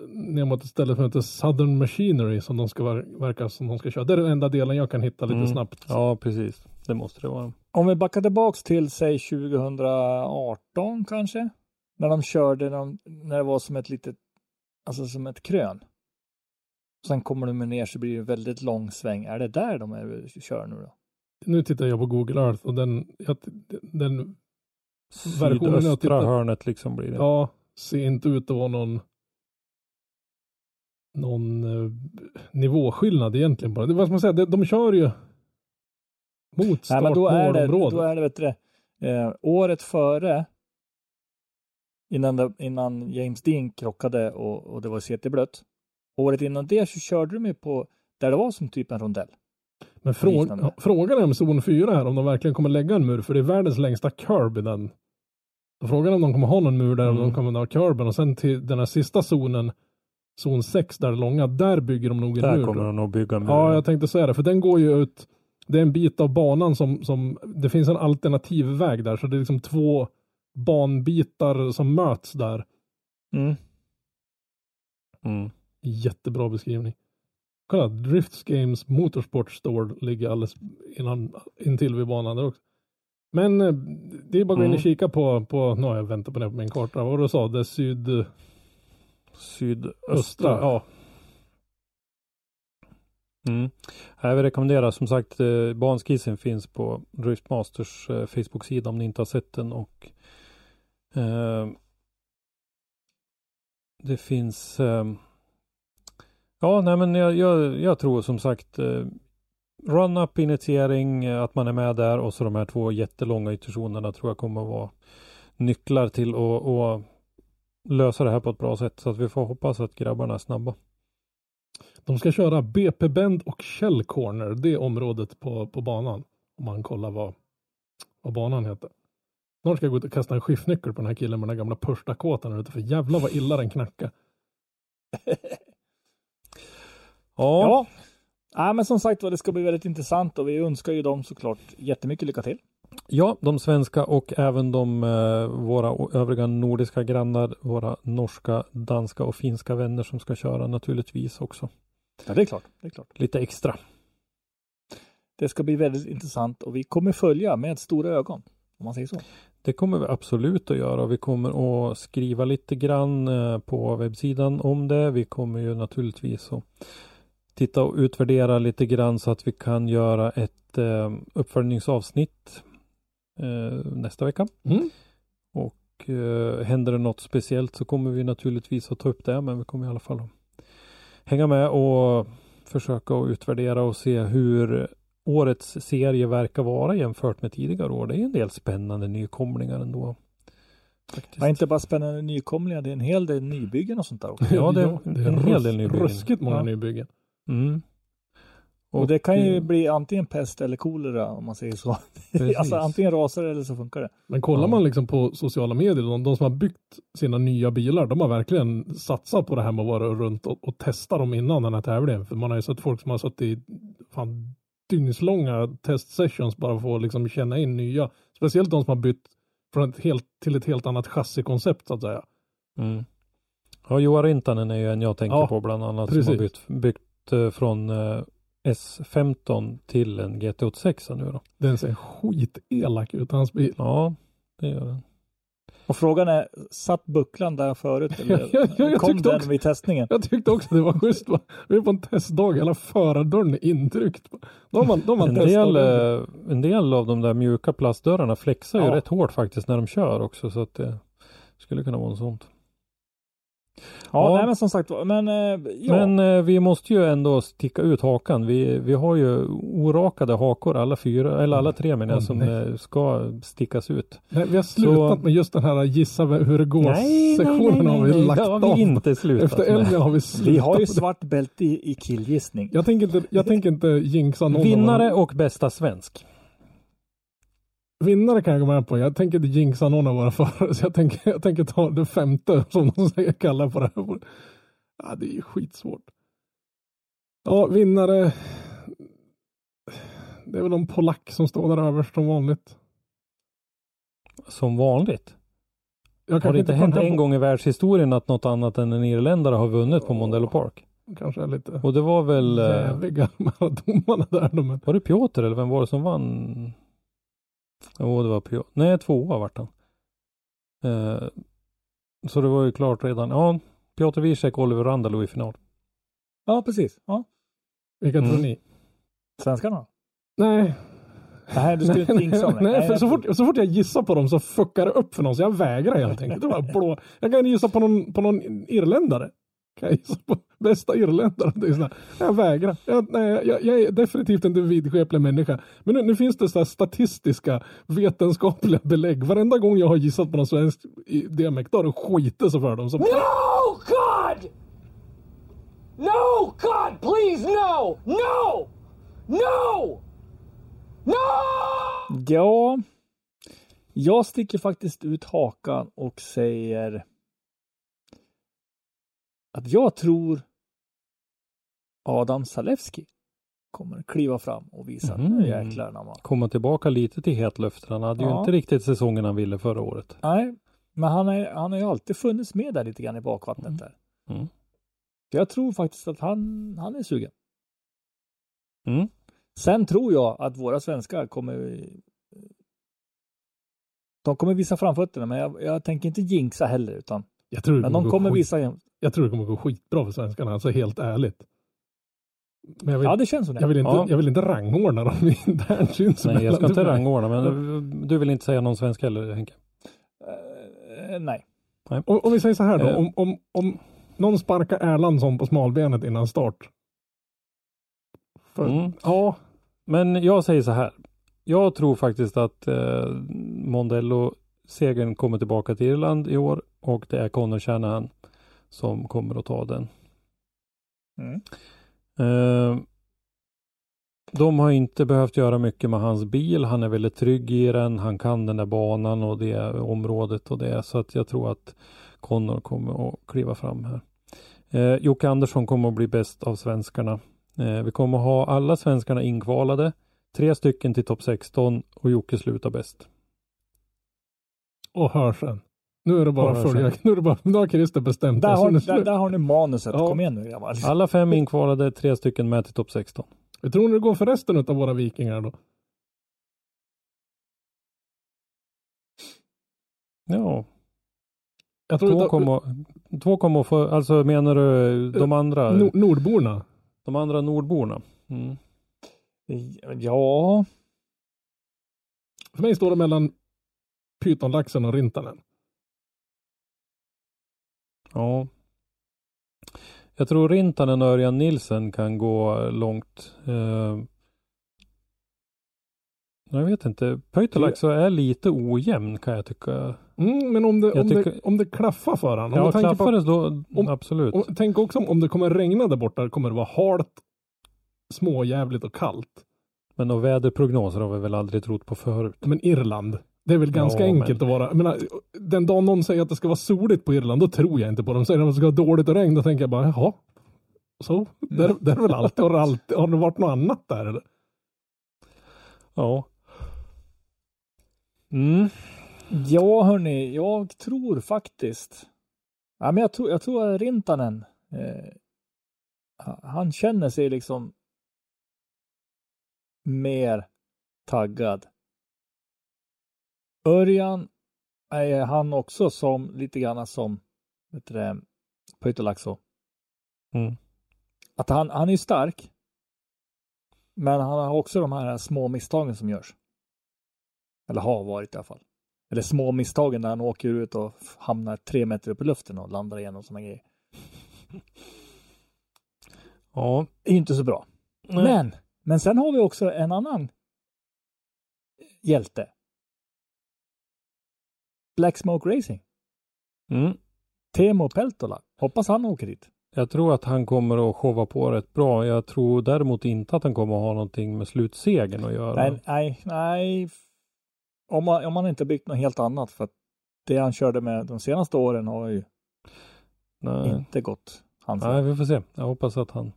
Speaker 3: ner mot ett ställe som heter Southern Machinery som de ska ver- verka som de ska köra. Det är den enda delen jag kan hitta lite
Speaker 5: Mm.
Speaker 3: snabbt.
Speaker 5: Ja, precis. Det måste det vara.
Speaker 2: Om vi backar tillbaks till säg 2018 kanske. När de körde, när, de, när det var som ett litet, alltså som ett krön. Sen kommer de ner så blir det en väldigt lång sväng. Är det där de är, kör nu då?
Speaker 3: Nu tittar jag på Google Earth och den, jag, den Versionen jag
Speaker 5: Sydöstra
Speaker 3: tittar-
Speaker 5: hörnet liksom blir det.
Speaker 3: ja, ser inte ut att vara någon någon eh, nivåskillnad egentligen på det. Vad ska man säga, de, de kör ju mot
Speaker 2: men då
Speaker 3: startmålområdet.
Speaker 2: då är det vet du, eh, året före innan, det, innan James Dean krockade och, och det var CT-blött. Året innan det så körde de ju på där det var som typ en rondell.
Speaker 3: Men frå frågan är om zon 4 här, om de verkligen kommer lägga en mur, för det är världens längsta curb i den. Frågan är om de kommer ha någon mur där, om
Speaker 5: Mm.
Speaker 3: de kommer ha curben och sen till den här sista zonen, zon 6 där långa, där bygger de nog en
Speaker 5: Där
Speaker 3: mur.
Speaker 5: kommer
Speaker 3: då.
Speaker 5: de nog bygga en mur.
Speaker 3: Ja, jag tänkte säga det, för den går ju ut, det är en bit av banan som, som det finns en alternativ väg där, så det är liksom två banbitar som möts där.
Speaker 2: Mm.
Speaker 5: Mm.
Speaker 3: Jättebra beskrivning. Kolla, Drifts Games Motorsport Store ligger alldeles innan, intill vid banan där också. Men eh, det är bara att gå in och
Speaker 5: Mm.
Speaker 3: kika på, på nu har jag väntat på det på min karta. Vad du sa, det är sydöstra. Ja.
Speaker 5: Mm. Jag vill rekommendera som sagt eh, banskissen finns på Driftmasters eh, Facebook-sida om ni inte har sett den och eh, det finns eh, ja nej men jag, jag, jag tror som sagt eh, run-up initiering eh, att man är med där och så de här två jättelånga ytterzonerna tror jag kommer att vara nycklar till att lösa det här på ett bra sätt så att vi får hoppas att grabbarna är snabba.
Speaker 3: De ska köra BP Bend och Shell Corner, det området på, på banan. Om man kollar vad, vad banan heter. Snart ska jag gå ut och kasta en skiftnyckel på den här killen med den gamla Push-Dakotan där ute, för jävlar vad illa den knackar.
Speaker 5: Ja,
Speaker 2: Ja. ja, men som sagt var, det ska bli väldigt intressant och vi önskar ju dem såklart jättemycket lycka till.
Speaker 5: Ja, de svenska och även de eh, våra övriga nordiska grannar, våra norska, danska och finska vänner som ska köra naturligtvis också.
Speaker 2: Ja, det är klart. Det är klart.
Speaker 5: Lite extra.
Speaker 2: Det ska bli väldigt intressant och vi kommer följa med stora ögon. Om man säger så.
Speaker 5: Det kommer vi absolut att göra. Vi kommer att skriva lite grann eh, på webbsidan om det. Vi kommer ju naturligtvis att titta och utvärdera lite grann så att vi kan göra ett eh, uppföljningsavsnitt nästa vecka.
Speaker 3: Mm.
Speaker 5: Och eh, händer det något speciellt så kommer vi naturligtvis att ta upp det. Men vi kommer i alla fall att hänga med och försöka att utvärdera och se hur årets serie verkar vara jämfört med tidigare år. Det är en del spännande nykomlingar ändå. Faktiskt.
Speaker 2: Det är inte bara spännande nykomlingar, det är en hel del nybyggen och sånt där också.
Speaker 5: Ja, det är en hel del nybyggen.
Speaker 3: Ruskigt många
Speaker 2: Ja.
Speaker 3: nybyggen.
Speaker 5: Mm.
Speaker 2: Och det kan ju
Speaker 5: eh,
Speaker 2: bli antingen pest eller kolera om man säger så. alltså antingen rasar det eller så funkar det.
Speaker 3: Men kollar
Speaker 5: Ja.
Speaker 3: man liksom på sociala medier, de, de som har byggt sina nya bilar, de har verkligen satsat på det här med att vara runt och, och testa dem innan den här tävlingen. För man har ju sett folk som har suttit i fan, dygnslånga testsessions bara för att liksom känna in nya. Speciellt de som har bytt från ett helt, till ett helt annat chassikoncept så att säga.
Speaker 5: Mm. Ja, Joa Rintanen är ju en jag tänker
Speaker 3: Ja,
Speaker 5: på bland annat
Speaker 3: precis.
Speaker 5: som har bytt, byggt eh, från eh, S15 till en GT86 nu då.
Speaker 3: Den ser skitelak ut, hans bil.
Speaker 5: Ja, det gör den.
Speaker 2: Och frågan är, satt bucklan där förut eller
Speaker 3: Ja, ja, jag
Speaker 2: kom
Speaker 3: tyckte
Speaker 2: den
Speaker 3: också-
Speaker 2: vid testningen?
Speaker 3: Jag tyckte också det var schysst. va? Vi är på en testdag, hela förardörren är intryckt. De har de har
Speaker 5: En del,
Speaker 3: den.
Speaker 5: eh, en del av de där mjuka plastdörrarna flexar ju
Speaker 3: Ja.
Speaker 5: rätt hårt faktiskt när de kör också så att det skulle kunna vara något sånt.
Speaker 2: Ja,
Speaker 5: Ja.
Speaker 2: Nej, men som sagt men eh, ja.
Speaker 5: Men eh, vi måste ju ändå sticka ut hakan. Vi, vi har ju orakade hakor alla fyra, eller alla tre menar jag, som
Speaker 3: nej.
Speaker 5: eh, ska stickas ut.
Speaker 3: Nej, vi har slutat
Speaker 5: Så-
Speaker 3: med just den här gissa hur det går-sektionen har vi lagt
Speaker 5: det har
Speaker 3: av.
Speaker 5: vi inte slutat
Speaker 3: Efter
Speaker 5: med.
Speaker 3: Elmia har vi slutat.
Speaker 2: vi har ju svart bälte i, i killgissning.
Speaker 3: Jag tänker inte, jag tänker inte jinxa någon. av
Speaker 5: Vinnare och bästa svensk.
Speaker 3: Vinnare kan jag gå med på. Jag tänker inte jinxa någon av våra förare. Så jag tänker, jag tänker ta det femte som de säger kallar på det här. Ja, det är ju skitsvårt. Ja, vinnare. Det är väl någon polack som står där överst som vanligt.
Speaker 5: Som vanligt. Har det inte hänt en gång i världshistorien att något annat än en irländare har vunnit på Mondello Park?
Speaker 3: Kanske är lite
Speaker 5: Och det var väl... eh,
Speaker 3: jäviga de här domarna där. De.
Speaker 5: Var det Piotr eller vem var det som vann? Jo, det var Piotr. Nej, tvåa vart han. Eh, så det var ju klart redan. Ja, Piotr Wiesek och Oliver Randalo i final.
Speaker 2: Ja, precis. Ja.
Speaker 3: Vilka
Speaker 5: Mm.
Speaker 3: tror ni?
Speaker 2: Svenskarna?
Speaker 3: Nej,
Speaker 2: Nej, du skulle inte jinxa om det.
Speaker 3: Nej, för så fort, så fort jag gissar på dem så fuckar det upp för någon så jag vägrar helt enkelt. Det var blå. Jag kan gissa på någon, på någon irländare. Kan jag gissa på. Bästa irländaren. Det är såna, jag vägrar. Jag, nej, jag, jag är definitivt inte en vidskeplig människa. Men nu, nu finns det så statistiska, vetenskapliga belägg. Varenda gång jag har gissat på någon svensk i dialekt, då har det skitit så för dem. Som,
Speaker 6: No, God! No, God, please, no! No! No! No!
Speaker 2: Ja, jag sticker faktiskt ut hakan och säger att jag tror Adam Salewski kommer kliva fram och visa
Speaker 5: Mhm.
Speaker 2: nu jäklar anamma.
Speaker 5: Komma tillbaka lite till hetluften. Han hade ju
Speaker 2: Ja.
Speaker 5: inte riktigt säsongen han ville förra året.
Speaker 2: Nej, men han, är, han har ju alltid funnits med där lite grann i bakvattnet där.
Speaker 5: Mm.
Speaker 2: Så jag tror faktiskt att han, han är sugen.
Speaker 5: Mm.
Speaker 2: Sen tror jag att våra svenskar kommer de kommer visa framfötterna, men jag, jag tänker inte jinxa heller, utan
Speaker 3: jag, tror
Speaker 2: men de kommer visa.
Speaker 3: Jag tror det kommer gå skitbra för svenskarna, alltså helt ärligt. Men jag vill,
Speaker 2: Ja, det känns som det.
Speaker 3: jag vill, inte,
Speaker 5: Ja.
Speaker 3: jag vill inte rangordna dem internt sinsemellan.
Speaker 5: Nej, jag ska inte rangordna, men du vill inte säga någon svensk heller, Henke?
Speaker 2: Eh, nej.
Speaker 3: Om, om vi säger så här då,
Speaker 5: Eh.
Speaker 3: om, om, om någon sparkar Erlandsson på smalbenet innan start. För,
Speaker 5: Mm.
Speaker 3: Ja,
Speaker 5: Men jag säger så här. Jag tror faktiskt att eh, Mondello segern kommer tillbaka till Irland i år och det är Conor Shanahan som kommer att ta den.
Speaker 2: Mm.
Speaker 5: Eh, de har inte behövt göra mycket med hans bil. Han är väldigt trygg i den. Han kan den där banan och det området och det. Så att jag tror att Connor kommer att kliva fram här. Eh, Jocke Andersson kommer att bli bäst av svenskarna. Eh, vi kommer att ha alla svenskarna inkvalade. Tre stycken till topp 16 och Jocke slutar bäst.
Speaker 3: och hörseln. Nu är det bara att följa. Nu, är det bara, nu har Christer bestämt
Speaker 2: Där, har, där, där har ni manuset.
Speaker 3: Ja.
Speaker 2: Kom igen nu grabbar.
Speaker 5: Alla fem inkvalade, tre stycken med till topp 16.
Speaker 3: Hur tror ni det går för resten av våra vikingar då?
Speaker 5: Ja,
Speaker 3: Jag tror
Speaker 5: två kommer, två kommer att få, alltså menar du de andra,
Speaker 3: no, nordborna.
Speaker 5: de andra nordborna? Mm.
Speaker 2: Ja,
Speaker 3: För mig står det mellan pytonlaxen och rintanen.
Speaker 5: Ja. Jag tror Rintanen och Örjan Nilsen kan gå långt. Eh, jag vet inte. Pöytalaxo är lite ojämn kan jag tycka.
Speaker 3: Mm, men om det,
Speaker 5: Jag
Speaker 3: om, det,
Speaker 5: tycker-
Speaker 3: om det klaffar för honom. Om
Speaker 5: Ja, klaffar det då,
Speaker 3: om-
Speaker 5: absolut.
Speaker 3: Och tänk också om, om det kommer regna där borta, kommer det vara halt, småjävligt och kallt.
Speaker 5: Men och väderprognoser har vi väl aldrig trott på förut.
Speaker 3: Men Irland, det är väl ganska
Speaker 5: Ja,
Speaker 3: enkelt att vara. Jag menar, den dagen någon säger att det ska vara soligt på Irland, då tror jag inte på dem. Säger de att det ska vara dåligt och regn, då tänker jag bara, jaha. Så, där, där är väl alltid, har det, alltid, har det varit något annat där eller?
Speaker 5: Ja. Mm.
Speaker 2: ja hörni, jag tror faktiskt. Ja, men jag tror, jag tror att Rintanen. Eh, han känner sig liksom mer taggad. Örjan är han också som lite grann som vet du det, Pöytalaxo.
Speaker 5: Mm.
Speaker 2: Att han, han är stark. Men han har också de här små misstagen som görs. Eller har varit i alla fall. Eller små misstagen när han åker ut och hamnar tre meter upp i luften och landar igen och sådana grejer.
Speaker 5: Ja.
Speaker 2: Det är inte så bra.
Speaker 5: Nej.
Speaker 2: Men, men sen har vi också en annan hjälte. Black Smoke Racing.
Speaker 5: Mm.
Speaker 2: Teemu Peltola. Hoppas han åker dit.
Speaker 5: Jag tror att han kommer att showa på rätt bra. Jag tror däremot inte att han kommer att ha någonting med slutsegern att göra.
Speaker 2: Nej, nej, nej. Om man, om man inte byggt något helt annat för att det han körde med de senaste åren har ju
Speaker 5: Nej.
Speaker 2: inte gått hans
Speaker 5: Nej, vi får se. Jag hoppas att han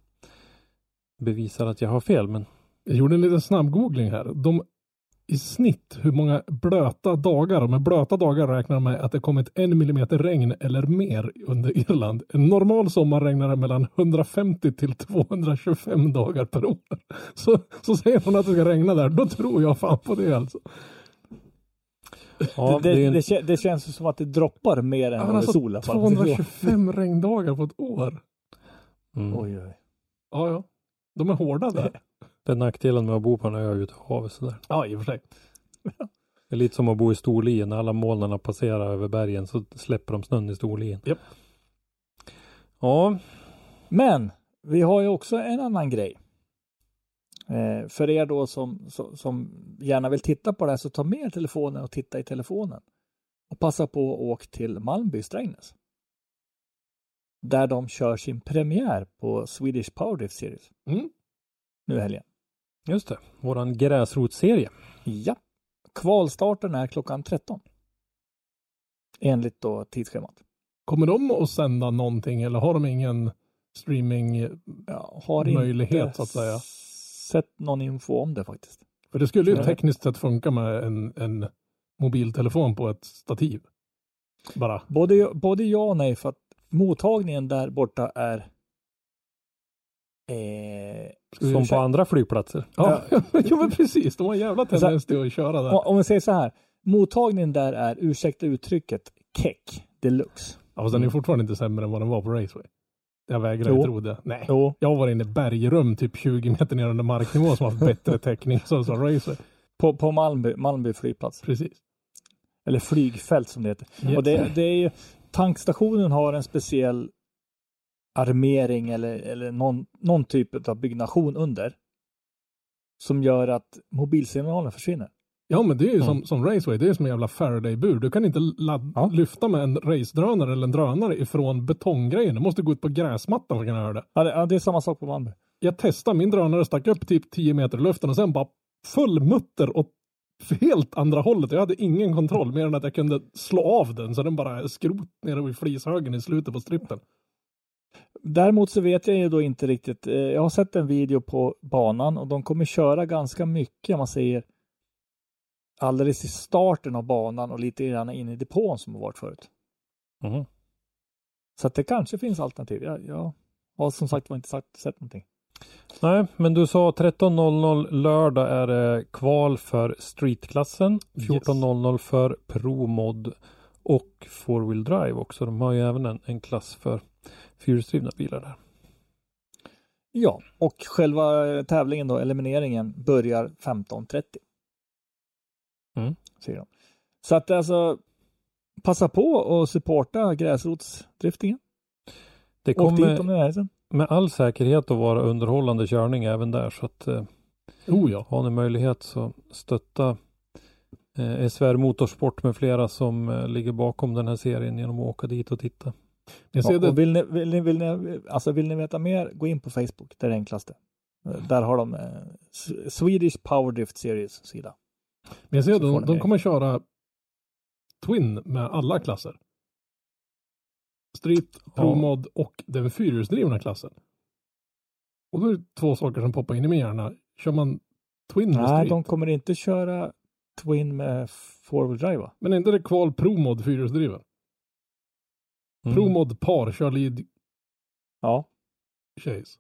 Speaker 5: bevisar att jag har fel. Men
Speaker 3: Jag gjorde en liten snabb googling här. De, I snitt hur många blöta dagar, och med blöta dagar räknar de med att det kommit en millimeter regn eller mer under Irland. En normal sommar regnar det mellan 150 till 225 dagar per år. Så, så säger hon att det ska regna där, då tror jag fan på det alltså.
Speaker 5: ja,
Speaker 2: det,
Speaker 5: det,
Speaker 2: det, det,
Speaker 5: en,
Speaker 2: kä- det känns som att det droppar mer än
Speaker 3: Ja,
Speaker 2: det
Speaker 3: alltså,
Speaker 2: sol i alla fall.
Speaker 3: 225 regndagar på ett år.
Speaker 5: mm.
Speaker 2: Oj, oj.
Speaker 3: Ja, ja. De är hårda där.
Speaker 5: det är nackdelen med att bo på en ö ute i havet sådär.
Speaker 3: Ja, i och för sig.
Speaker 5: Det är lite som att bo i Storlien. När alla molnen passerar över bergen så släpper de snön i Storlien.
Speaker 3: Japp.
Speaker 5: Ja,
Speaker 2: Men vi har ju också en annan grej. Eh, för er då som, som, som gärna vill titta på det här så ta med telefonen och titta i telefonen. Och passa på att åka till Malmby Strängnäs. Där de kör sin premiär på Swedish Powerdrift Series
Speaker 3: Mm.
Speaker 2: nu helgen.
Speaker 5: Just det. Våran gräsrotserie.
Speaker 2: Ja. Kvalstarten är klockan 13. Enligt då tidsschemat.
Speaker 3: Kommer de att sända någonting eller har de ingen streaming?
Speaker 2: Jag har
Speaker 3: Möjlighet,
Speaker 2: inte
Speaker 3: så att säga.
Speaker 2: sett någon info om det faktiskt.
Speaker 3: För det skulle ju tekniskt sett funka med en, en mobiltelefon på ett stativ. Bara.
Speaker 2: Både, både ja och nej för att mottagningen där borta är eh,
Speaker 5: Som på andra flygplatser.
Speaker 3: Ja, ja men precis. De har en jävla tendens till att köra där.
Speaker 2: om, vi säger så här. Mottagningen där är, ursäkta uttrycket, keck deluxe.
Speaker 3: Ja, fast den är fortfarande inte sämre än vad den var på Raceway. Jag vägrar
Speaker 2: Jo.
Speaker 3: tro det. Nej.
Speaker 2: Jo,
Speaker 3: Jag varit inne i bergrum typ 20 meter ner under marknivå som har haft bättre täckning så som Raceway.
Speaker 2: på, på Malmby, Malmby flygplats.
Speaker 3: Precis.
Speaker 2: Eller flygfält som det heter.
Speaker 3: Yes.
Speaker 2: Och det, det är ju, tankstationen har en speciell armering eller, eller någon, någon typ av byggnation under. Som gör att mobilsignalen försvinner.
Speaker 3: Ja, men det är ju
Speaker 2: Mm.
Speaker 3: som, som Raceway. Det är som en jävla Faraday-bur. Du kan inte
Speaker 2: Ja.
Speaker 3: lyfta med en racedrönare eller en drönare ifrån betonggrejen. Du måste gå ut på gräsmattan för att kunna göra det.
Speaker 2: Ja, det, ja, det är samma sak på Malmby.
Speaker 3: Jag testade, min drönare stack upp typ 10 meter i luften och sen bara full mutter åt helt andra hållet. Jag hade ingen kontroll mer än att jag kunde slå av den så den bara skrot nere vid flishögen i slutet på strippen.
Speaker 2: Däremot så vet jag ju då inte riktigt. eh, Jag har sett en video på banan och de kommer köra ganska mycket, om man säger alldeles i starten av banan och lite grann in i depån som har varit förut.
Speaker 5: Mhm.
Speaker 2: Så att det kanske finns alternativ. Jag, jag har som sagt var inte sagt, sett någonting.
Speaker 5: Nej, men du sa 13.00 lördag är det kval för streetklassen. 14.00 för ProMod och Four Wheel Drive också. De har ju även en, en klass för fyrhjulsdrivna bilar där.
Speaker 2: Ja, och själva eh, tävlingen då, elimineringen, börjar 15.30.
Speaker 5: Mm.
Speaker 2: Säger de. Så att alltså, passa på och supporta gräsrotsdriftingen.
Speaker 5: Det kommer med all säkerhet att vara underhållande körning även där. Så att eh,
Speaker 3: Oh ja.
Speaker 5: har ni möjlighet så stötta eh, SVR Motorsport med flera som eh, ligger bakom den här serien genom att åka dit och titta.
Speaker 3: Jag ser
Speaker 2: Ja,
Speaker 3: det.
Speaker 2: och vill, ni, vill, ni, vill, ni, alltså vill ni veta mer, gå in på Facebook. Det är det enklaste. Eh, Där har de eh, Swedish Power Drift Series sida.
Speaker 3: Men jag ser att de, de kommer köra Twin med alla klasser. Street, ProMod och den fyrhjulsdrivna klassen. Och då är det två saker som poppar in i min hjärna. Kör man Twin med
Speaker 2: Nej,
Speaker 3: Street?
Speaker 2: de kommer inte köra Twin med four wheel drive va?
Speaker 3: Men är inte det kval ProMod fyrhjulsdriven?
Speaker 5: Mm.
Speaker 3: ProMod par kör lead
Speaker 2: Ja.
Speaker 3: chase.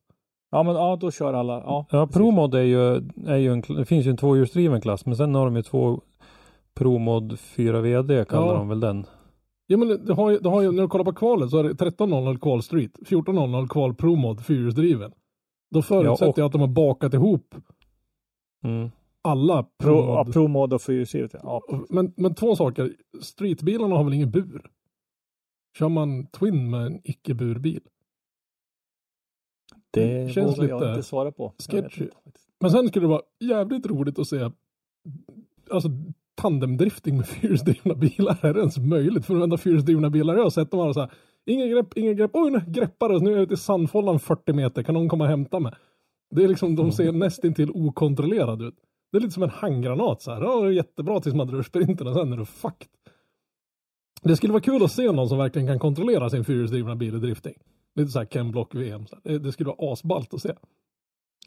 Speaker 2: Ja, men ja, då kör alla. Ja,
Speaker 5: Ja,
Speaker 2: precis.
Speaker 5: ProMod är ju, är ju en, det finns ju en tvåhjulsdriven klass, men sen har de ju två ProMod 4 VD kallar
Speaker 3: Ja.
Speaker 5: de väl den.
Speaker 3: Ja men det har ju, det har ju, när du kollar på kvalet så är det 13.00 kval Street, 14.00 kval ProMod fyrhjulsdriven. Då förutsätter
Speaker 5: Ja, och-
Speaker 3: jag att de har bakat ihop
Speaker 5: Mm.
Speaker 3: alla
Speaker 2: Pro, ja,
Speaker 3: ProMod.
Speaker 2: Pro Mod och fyrhjulsdrivet. Ja.
Speaker 3: Men, men två saker. Streetbilarna har väl ingen bur? Kör man Twin med en icke-burbil?
Speaker 2: Det
Speaker 3: Känns
Speaker 2: vågar jag inte svara på.
Speaker 3: Sketchy. Men sen skulle det vara jävligt roligt att se alltså tandemdrifting med fyrhjulsdrivna bilar. Är det ens möjligt? För de enda fyrhjulsdrivna bilar jag har sett, de har så här, inga grepp, inga grepp, oj nu greppar det, nu är jag ute i sandfållan 40 meter, kan någon komma och hämta mig? Det är liksom, de ser nästintill okontrollerade ut. Det är lite som en handgranat så här, ja, jättebra tills man drar sprinten och sen är du fucked. Det skulle vara kul att se någon som verkligen kan kontrollera sin fyrhjulsdrivna bil i drifting. Lite så här Ken Block VM. Så här. Det, skulle vara asballt att se.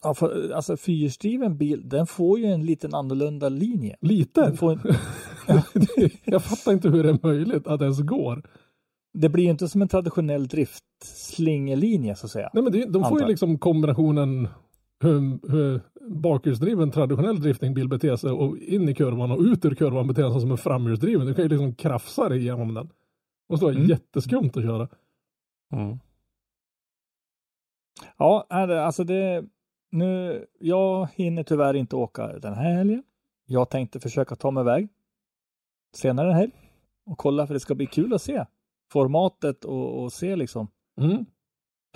Speaker 2: Ja, för, alltså fyrhjulsdriven bil, den får ju en liten annorlunda linje.
Speaker 3: Lite.
Speaker 2: Den får en,
Speaker 3: jag fattar inte hur det är möjligt att det ens går.
Speaker 2: det blir ju inte som en traditionell driftslingelinje så att säga.
Speaker 3: Nej men det, de får ju
Speaker 2: Antar.
Speaker 3: liksom kombinationen hur, hur bakhjulsdriven traditionell driftingbil beter sig och in i kurvan och ut ur kurvan beter sig som en framhjulsdriven. Du kan ju liksom krafsa dig igenom den. Det måste vara
Speaker 2: Mm.
Speaker 3: jätteskumt att köra.
Speaker 5: Mm.
Speaker 2: Ja, är det, alltså det, nu, jag hinner tyvärr inte åka den här helgen. Jag tänkte försöka ta mig iväg senare en helg och kolla för det ska bli kul att se formatet och, och se liksom
Speaker 3: Mm.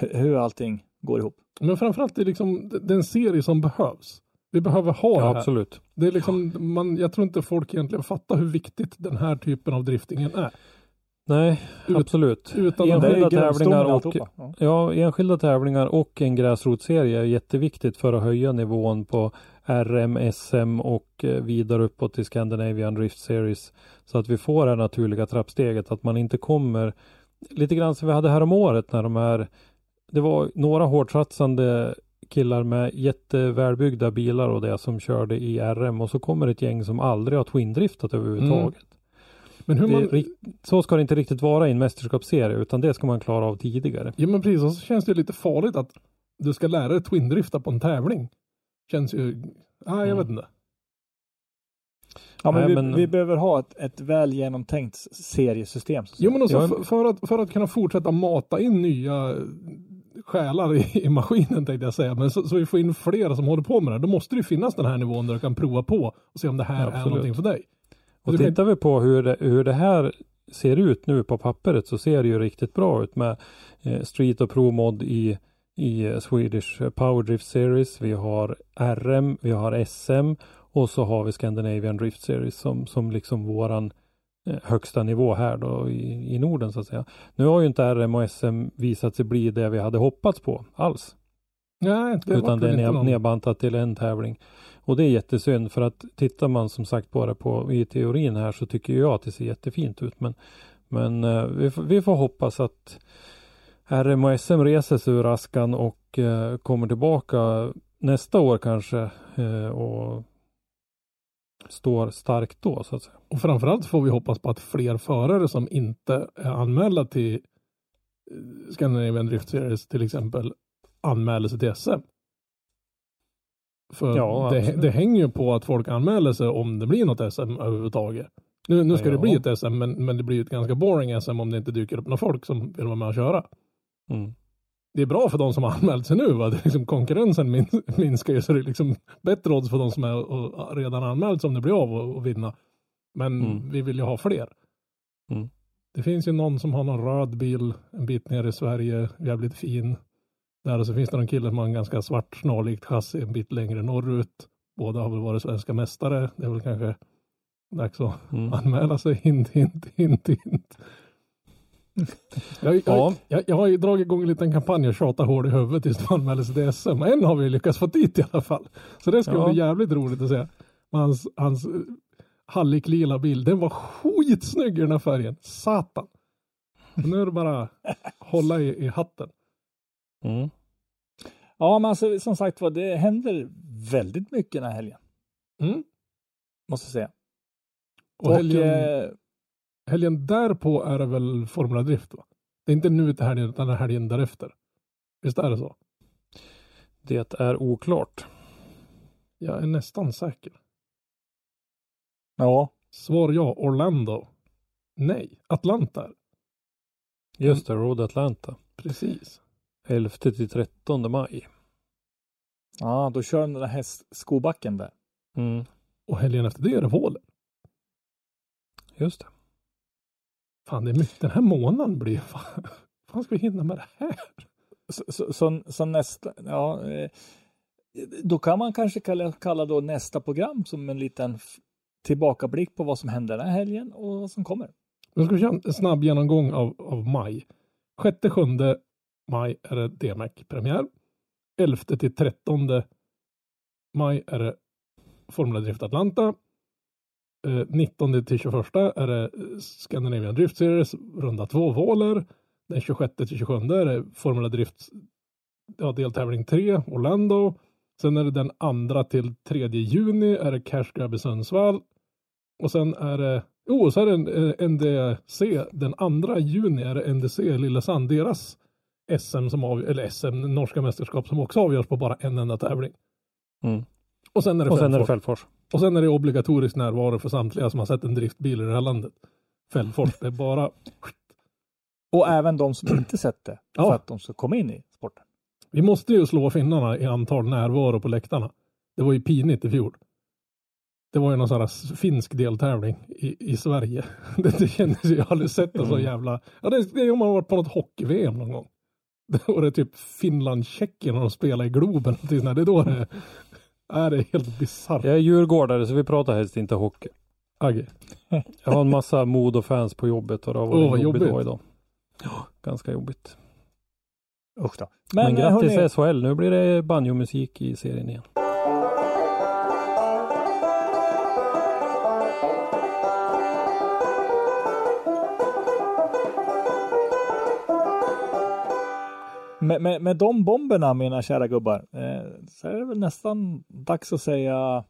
Speaker 2: hu- hur allting går ihop.
Speaker 3: Men framförallt det är liksom det är en serie som behövs. Vi behöver ha det
Speaker 5: Ja,
Speaker 3: här.
Speaker 5: absolut.
Speaker 3: Det är liksom, man, jag tror inte folk egentligen fattar hur viktigt den här typen av driftingen är.
Speaker 5: Nej,
Speaker 3: Ut-
Speaker 5: absolut.
Speaker 3: utan
Speaker 2: Det
Speaker 5: enskilda tävlingar och.
Speaker 2: Ja.
Speaker 5: Ja, enskilda tävlingar och en gräsrotsserie är jätteviktigt för att höja nivån på RM, SM och eh, vidare uppåt till Scandinavian Drift Series. Så att vi får det här naturliga trappsteget, att man inte kommer lite grann som vi hade här om året när de är det var några hårdsatsande killar med jättevälbyggda bilar och det som körde i RM och så kommer ett gäng som aldrig har twindriftat överhuvudtaget.
Speaker 3: Men hur
Speaker 5: Det,
Speaker 3: man,
Speaker 5: så ska det inte riktigt vara i en mästerskapsserie utan det ska man klara av tidigare.
Speaker 3: ja men precis, och så känns det lite farligt att du ska lära dig twindrifta på en tävling. Känns ju, nej jag
Speaker 5: Mm.
Speaker 3: vet inte.
Speaker 2: Ja, men
Speaker 5: Nej,
Speaker 2: vi,
Speaker 5: men-
Speaker 2: vi behöver ha ett, ett väl genomtänkt seriesystem.
Speaker 3: Jo men också
Speaker 5: Ja,
Speaker 3: för, för, att, för att kunna fortsätta mata in nya själar i, i maskinen tänkte jag säga. Men så, så vi får in flera som håller på med det. Då måste det ju finnas den här nivån där du kan prova på och se om det här
Speaker 5: Ja,
Speaker 3: är någonting för dig.
Speaker 5: Och
Speaker 3: blir-
Speaker 5: tittar vi på hur det, hur det här ser ut nu på pappret så ser det ju riktigt bra ut med eh, Street och Pro Mod i, i Swedish Power Drift Series. Vi har RM, vi har SM och så har vi Scandinavian Drift Series som, som liksom våran högsta nivå här då i, i Norden så att säga. Nu har ju inte RM och SM visat sig bli det vi hade hoppats på alls.
Speaker 3: Nej, det
Speaker 5: utan det är ned, nedbantat till en tävling. Och det är jättesynd för att tittar man som sagt det på, i teorin här så tycker jag att det ser jättefint ut. Men, men eh, vi, får- vi får hoppas att RM och SM reser sig ur askan och eh, kommer tillbaka nästa år kanske eh, och står starkt då så att säga.
Speaker 3: Och framförallt får vi hoppas på att fler förare som inte är anmälda till eh, Scandinavian Drift Series till exempel anmäler sig till SM. För
Speaker 5: Ja,
Speaker 3: det, det hänger ju på att folk anmäler sig om det blir något SM överhuvudtaget. Nu, nu ska det
Speaker 5: Ja.
Speaker 3: bli ett SM men, men det blir ett ganska boring SM om det inte dyker upp några folk som vill vara med och köra.
Speaker 5: Mm.
Speaker 3: Det är bra för de som har anmält sig nu. Va? Det liksom konkurrensen min, minskar ju så det är liksom bättre odds för de som är och, redan anmält sig om det blir av och, och vinna. Men
Speaker 5: Mm.
Speaker 3: vi vill ju ha fler.
Speaker 5: Mm.
Speaker 3: Det finns ju någon som har någon röd bil en bit ner i Sverige, jävligt fin. Där och så finns det någon kille som har en ganska svart snarlikt chassi en bit längre norrut. Båda har väl varit svenska mästare. Det är väl kanske dags att
Speaker 5: Mm.
Speaker 3: anmäla sig. Hint, hint, hint, hint. Jag, jag,
Speaker 5: Ja.
Speaker 3: jag, jag har ju dragit igång en liten kampanj och tjatat hål i huvudet tills de anmäler sig till SM. En har vi lyckats få dit i alla fall. Så det ska
Speaker 5: Ja.
Speaker 3: bli jävligt roligt att se. Hans, hans eh, hallick-lila bil, den var skitsnygg i den här färgen. Satan. Så nu är det bara hålla i, i hatten.
Speaker 5: Mm.
Speaker 2: ja, men alltså, som sagt var, det händer väldigt mycket den här helgen.
Speaker 3: Mm.
Speaker 2: Måste jag säga.
Speaker 3: Och,
Speaker 2: Och,
Speaker 3: helgen,
Speaker 2: eh,
Speaker 3: helgen därpå är det väl Formula Drift va? Det är inte nu till helgen utan helgen därefter. Visst är det så?
Speaker 5: Det är oklart.
Speaker 3: Jag är nästan säker.
Speaker 2: ja,
Speaker 3: Svar ja, Orlando. Nej, Atlanta.
Speaker 5: Just det, Road Atlanta.
Speaker 3: Precis.
Speaker 5: 11 till 13 maj.
Speaker 2: ja, då kör de den här skobacken där.
Speaker 5: Mm.
Speaker 3: Och helgen efter det är det Vålen.
Speaker 5: Just det.
Speaker 3: Fan, det är mycket. Den här månaden blir fan, fan ska vi hinna med det här?
Speaker 2: Så, så, så, så nästa, ja, eh, då kan man kanske kalla, kalla då nästa program som en liten tillbakablick på vad som händer den här helgen och vad som kommer.
Speaker 3: Nu ska vi köra en snabb genomgång av, av maj. 6-7 maj är det DMAC-premiär. 11 till 13 maj är det Formula Drift Atlanta. Eh, 19 till 21 är det Scandinavian Drift Series, runda 2 Våler. Den 26 till 27 är det Formula Drift ja, deltävling 3, Orlando. Sen är det den 2 till 3 juni är det Cash Grab i Sundsvall. Och sen är det, jo, så är det en, eh, NDC, den 2 juni är det NDC Lillesand, deras SM som av, eller SM, norska mästerskap som också avgörs på bara en enda tävling.
Speaker 5: Mm.
Speaker 3: Och sen är det
Speaker 5: Och sen är det
Speaker 3: Fällfors. Och sen är det obligatorisk närvaro för samtliga som har sett en driftbil i det här landet. Fällfors, det är bara
Speaker 2: Och även de som inte sett det,
Speaker 3: Ja.
Speaker 2: för att de ska komma in i sporten.
Speaker 3: Vi måste ju slå finnarna i antal närvaro på läktarna. Det var ju pinigt i fjol. Det var ju någon sån här finsk deltävling i, i Sverige. Det, det kändes ju, jag har aldrig sett det så
Speaker 5: Mm.
Speaker 3: jävla... Ja, det, det är om man har varit på något hockey-VM någon gång. och det är typ Finland-Tjeckien när de spelar i Globen. Det är då det är, det är helt bisarrt.
Speaker 5: Jag är djurgårdare så vi pratar helst inte hockey.
Speaker 3: Agge.
Speaker 5: Jag har en massa Modo-fans på jobbet och det har varit
Speaker 3: Åh,
Speaker 5: en jobbig
Speaker 3: jobbigt.
Speaker 5: dag idag. Ja, ganska jobbigt.
Speaker 2: Usch då.
Speaker 5: Men,
Speaker 2: Men,
Speaker 5: grattis
Speaker 2: hörni,
Speaker 5: SHL, nu blir det banjomusik i serien igen.
Speaker 2: Med, med, med de bomberna mina kära gubbar, eh, så är det väl nästan dags att säga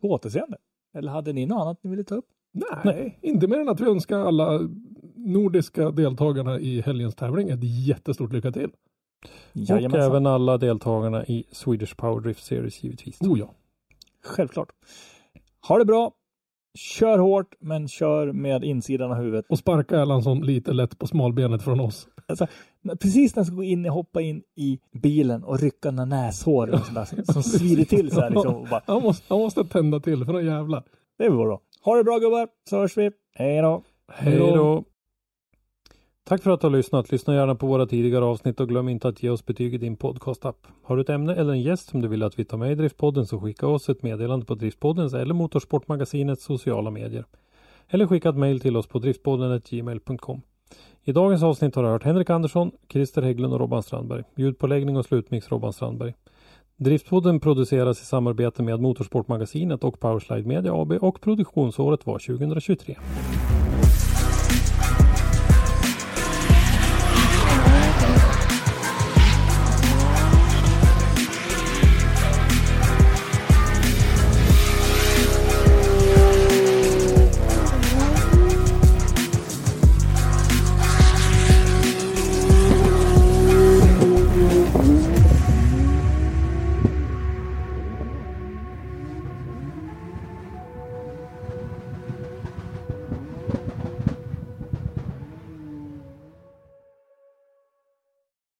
Speaker 2: på återseende. Eller hade ni något annat ni ville ta upp?
Speaker 3: Nej, inte mer än att vi önskar alla nordiska deltagarna i helgens tävling ett jättestort lycka till.
Speaker 5: Och även alla deltagarna i Swedish Power Drift Series givetvis.
Speaker 3: Oh ja.
Speaker 2: Självklart. Ha det bra. Kör hårt, men kör med insidan av huvudet.
Speaker 3: Och sparka Erlandsson lite lätt på smalbenet från oss.
Speaker 2: Alltså, precis när jag ska gå in och hoppa in i bilen och rycka några näshår och sådär, som svider till så här liksom. Bara,
Speaker 3: Han måste, han måste tända till för någon jävlar.
Speaker 2: det är bra. Ha det bra gubbar, så hörs vi. Hej då.
Speaker 5: Hej då! Tack för att du har lyssnat. Lyssna gärna på våra tidigare avsnitt och glöm inte att ge oss betyg i din podcastapp. Har du ett ämne eller en gäst som du vill att vi tar med i Driftpodden så skicka oss ett meddelande på Driftpoddens eller Motorsportmagasinets sociala medier. Eller skicka ett mejl till oss på driftpodden.gmail.com. I dagens avsnitt har du hört Henrik Andersson, Christer Hägglund och Robban Strandberg. Ljudpåläggning och slutmix Robban Strandberg. Driftpodden produceras i samarbete med Motorsportmagasinet och Powerslide Media AB och produktionsåret var 2023.